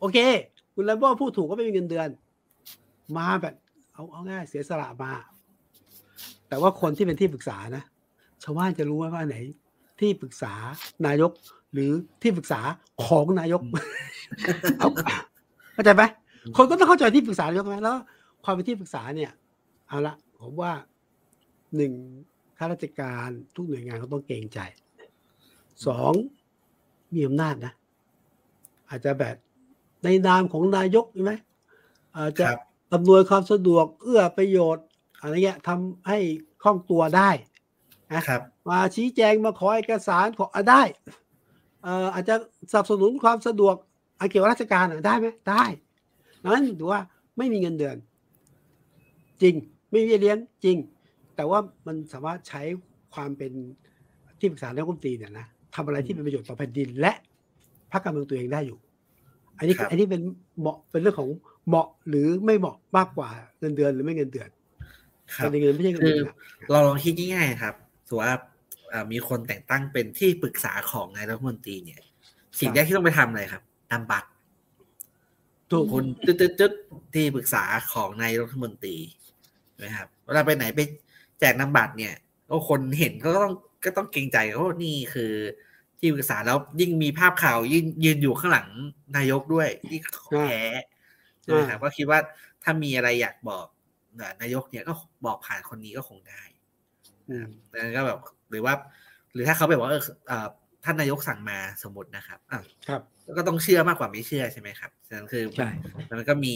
โอเค คุณแลมโบ้พูดถูกก็ไม่มีเงินเดือน มาแบบ เอาเอาง่ายเสียสละมา แต่ว่าคนที่เป็นที่ปรึกษานะชาวบ้านจะรู้ไหมว่าไหน ที่ปรึกษานายกหรือที่ปรึกษาของนายกเอาเข้าใจไหม คนก็ต้องเข้าใจที่ปรึกษานายกไหมแล้ว ความเป็นที่ปรึกษาเนี่ย เอาละผมว่าหนึ่งข้าราชการทุกหน่วยงานเขาต้องเกรงใจสองมีอำนาจนะ อาจจะแบบในนามของนายกใช่ไหมอาจจะครับอำนวยความสะดวกเอื้อประโยชน์อะไรเงี้ยทำให้คล่องตัวได้นะครับ มาชี้แจงมาขอเอกสารขออะได้เอ่ออาจจะสนับสนุนความสะดวกอันเกี่ยวกับราชการอะได้ไหมได้ นั้นถือว่าไม่มีเงินเดือน จริงไม่มีเบี้ยเลี้ยงจริง แต่ว่ามันสามารถใช้ความเป็นที่ปรึกษานายกรัฐมนตรีเนี่ยนะทำอะไรที่เป็นประโยชน์ต่อแผ่นดิน และพรรคการเมืองตัวเองได้อยู่ อันนี้ครับอันนี้เป็นเหมาะเป็นเรื่องของเหมาะหรือไม่เหมาะมากกว่าเงินเดือนหรือไม่เงินเดือนครับเงินเดือนไม่ใช่เงินคืเดืออนนะเราลองคิดง่ายๆครับสมมุติว่าเอ่อมีคนแต่งตั้งเป็นที่ปรึกษาของนายรัฐมนตรีเนี่ย สิ่งแรกที่ต้องไปทำอะไรครับนำบัตร ถูกคุณจุดจุดจุดที่ปรึกษาของนายรัฐมนตรีใช่ไหมครับเวลาไปไหนไปแจกนำบัตรเนี่ยก็คนเห็นก็ต้องก็ต้องเกรงใจโอ้นี่คือที่ปรึกษาแล้วยิ่งมีภาพข่าวยิ่งยืนอยู่ข้างหลังนายกด้วยที่ของแท้ใช่ไหมครับก็คิดว่าถ้ามีอะไรอยากบอกนายกเนี่ยก็บอกผ่านคนนี้ก็คงได้อืมแล้วก็แบบหรือว่า หรือถ้าเขาแบบว่าเออเอ่อท่านนายกสั่งมาสมมตินะครับอะครับ ก็ต้องเชื่อมากกว่าไม่เชื่อใช่ไหมครับฉะนั้นคือใช่มันก็มี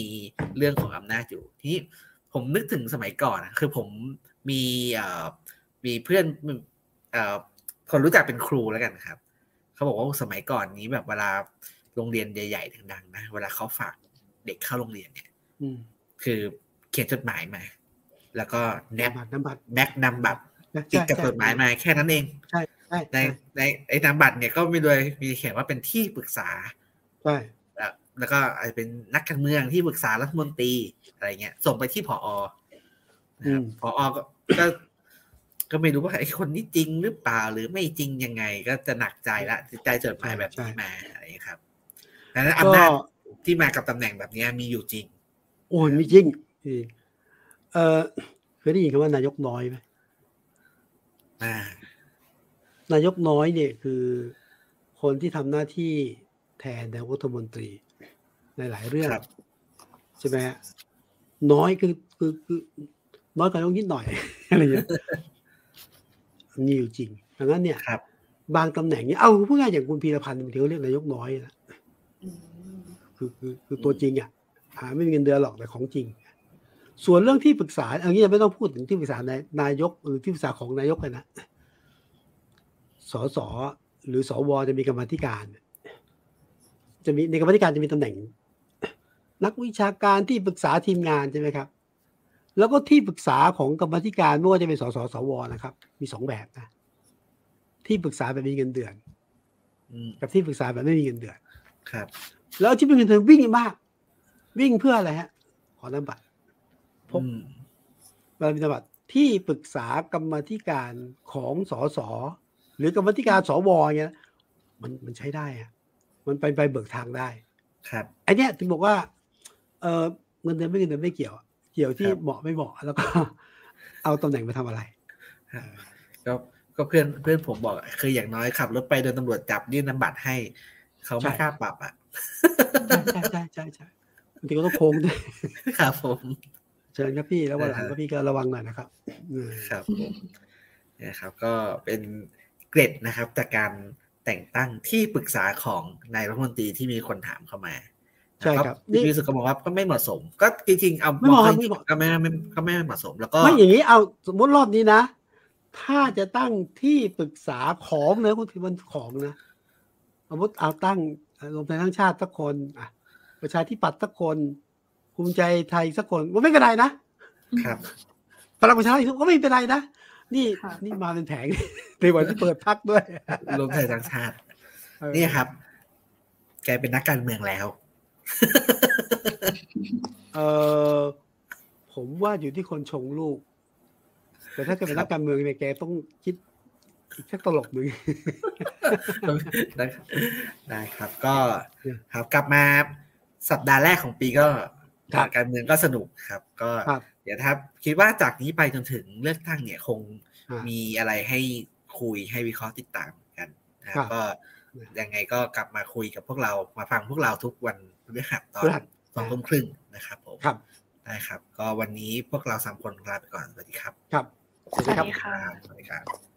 เรื่องของอำนาจอยู่ทีนี้ผมนึกถึงสมัยก่อนอะคือผมมีเอ่อมีเพื่อนเอ่อคนรู้จักเป็นครูแล้วกันครับ เขาบอกว่าสมัยก่อนนี้แบบเวลาโรงเรียนใหญ่ๆดังๆนะเวลาเขาฝากเด็กเข้าโรงเรียนเนี่ยอืมคือเขียนจดหมายมา แล้วก็แนบน้ำบัตรน้ำบัตรแนบนำบัตร ติดกับจดหมายมาแค่นั้นเองใช่ใช่ในใช่ในไอ้นามบัตรเนี่ยก็มีเลยมีเขียนว่าเป็นที่ปรึกษาใช่แล้วแล้วก็อาจจะเป็นนักการเมืองที่ปรึกษารัฐมนตรีอะไรเงี้ย ส่งไปที่ผอนะครับผอก็ก็ก็ไม่รู้ว่าไอ้คนนี้จริงหรือเปล่าหรือไม่จริงยังไง ก็จะหนักใจละจิตใจจดหมายแบบนี้มาอะไรอย่างเงี้ยครับดังนั้นอำนาจที่มากับตำแหน่งแบบนี้มีอยู่จริง โอ้ยไม่จริงจริงเออเคยได้ยินคำว่านายกน้อยไหมอ่า นายกน้อยเนี่ยคือคนที่ทำหน้าที่แทนนายกรัฐมนตรีในหลายเรื่องครับใช่ไหมฮะน้อยคือคือคือน้อยกว่านายกนิดหน่อยอะไรอย่างเงี้ยมีอยู่จริงดังนั้นเนี่ยครับ บางตำแหน่งเนี่ยเอาพูดง่ายๆอย่างคุณพีรพันธ์บางทีเขาเรียกนายกน้อยนะอืมคือคือคือตัวจริงอะหาไม่มีเงินเดือนหรอกแต่ของจริง ส่วนเรื่องที่ปรึกษาอันนี้ไม่ต้องพูดถึงที่ปรึกษานายนายกหรือที่ปรึกษาของนายกเลยนะ สสหรือสวจะมีกรรมาธิการ จะมีในกรรมาธิการจะมีตำแหน่ง นักวิชาการที่ปรึกษาทีมงานใช่ไหมครับ แล้วก็ที่ปรึกษาของกรรมาธิการไม่ว่าจะเป็นสสสวนะครับ มีสองแบบนะ ที่ปรึกษาแบบมีเงินเดือนอืมกับที่ปรึกษาแบบไม่มีเงินเดือน ครับ แล้วที่เป็นเงินเดือนวิ่งมาก วิ่งเพื่ออะไรฮะ ขอนำบัตร พบอืมเวลามีนามบัตรที่ปรึกษากรรมาธิการของสสหรือกรรมาธิการสวเงี้ยมันมันใช้ได้อะมันไปไปเบิกทางได้ ครับไอเนี้ยถึงบอกว่า เออเงินเดือนไม่เงินเดือนไม่เกี่ยวอะเกี่ยวที่ครับเหมาะไม่เหมาะแล้วก็เอาตำแหน่งไปทำอะไรก็ก็เพื่อนเพื่อนผมบอกอะคืออย่างน้อยขับรถไปโดนตำรวจจับยื่นนำบัตรให้ เขาไม่ใช่กล้าปรับอะใช่ใช่ใช่ใช่บางทีก็ต้องโค้งด้วยครับผม เชิญครับพี่แล้ววันหลังอ่าฮะก็พี่ก็ระวังหน่อยนะครับอืมครับผมนะครับ ก็เป็นเกร็ดนะครับจากการแต่งตั้งที่ปรึกษาของนายรัฐมนตรีที่มีคนถามเข้ามาใช่ครับนี่พี่สุก็บอกว่าก็ไม่เหมาะสม ก็จริงๆเอาไม่เหมาะข้อไม่เหมาะก็ไม่ไม่ก็ไม่เหมาะสม แล้วก็ไม่อย่างนี้เอาสมมติรอบนี้นะ ถ้าจะตั้งที่ปรึกษาของนะบางทีมันของนะสมมติเอาตั้งรวมไทยทั้งชาติสักคนอะ ประชาธิปัตย์สักคน ภูมิใจไทยสักคนว่าไม่เป็นไรนะครับพลังประชารัฐก็ไม่เป็นไรนะนี่ค่ะนี่มาเป็นแผงในวันที่เปิดพักด้วยรวมไทยทั้งชาติเออนี่ครับแกเป็นนักการเมืองแล้ว เออผมว่าอยู่ที่คนชงลูก แต่ถ้าเกิดเป็นนักการเมืองเนี่ยแกต้องคิดอีกสักตลกหนึ่งได้ครับได้ครับก็ครับกลับมาสัปดาห์แรกของปีก็ครับ การเมืองก็สนุกครับ ก็ครับเดี๋ยวถ้าคิดว่าจากนี้ไปจนถึงเลือกตั้งเนี่ยคงอ่ามีมีอะไรให้คุยให้วิเคราะห์ติดตามกันนะคครัรับบก็ยังไงก็กลับมาคุยกับพวกเรามาฟังพวกเราทุกวันพฤหัสตอพฤนหัสสองทุ่มครึ่งนะครับผมครับได้ครับ ก็วันนี้พวกเราสามคนลาไปก่อนสวัสดีครับ ครับสวัสสดีวัสครับดีค่ะสวัสดีครับ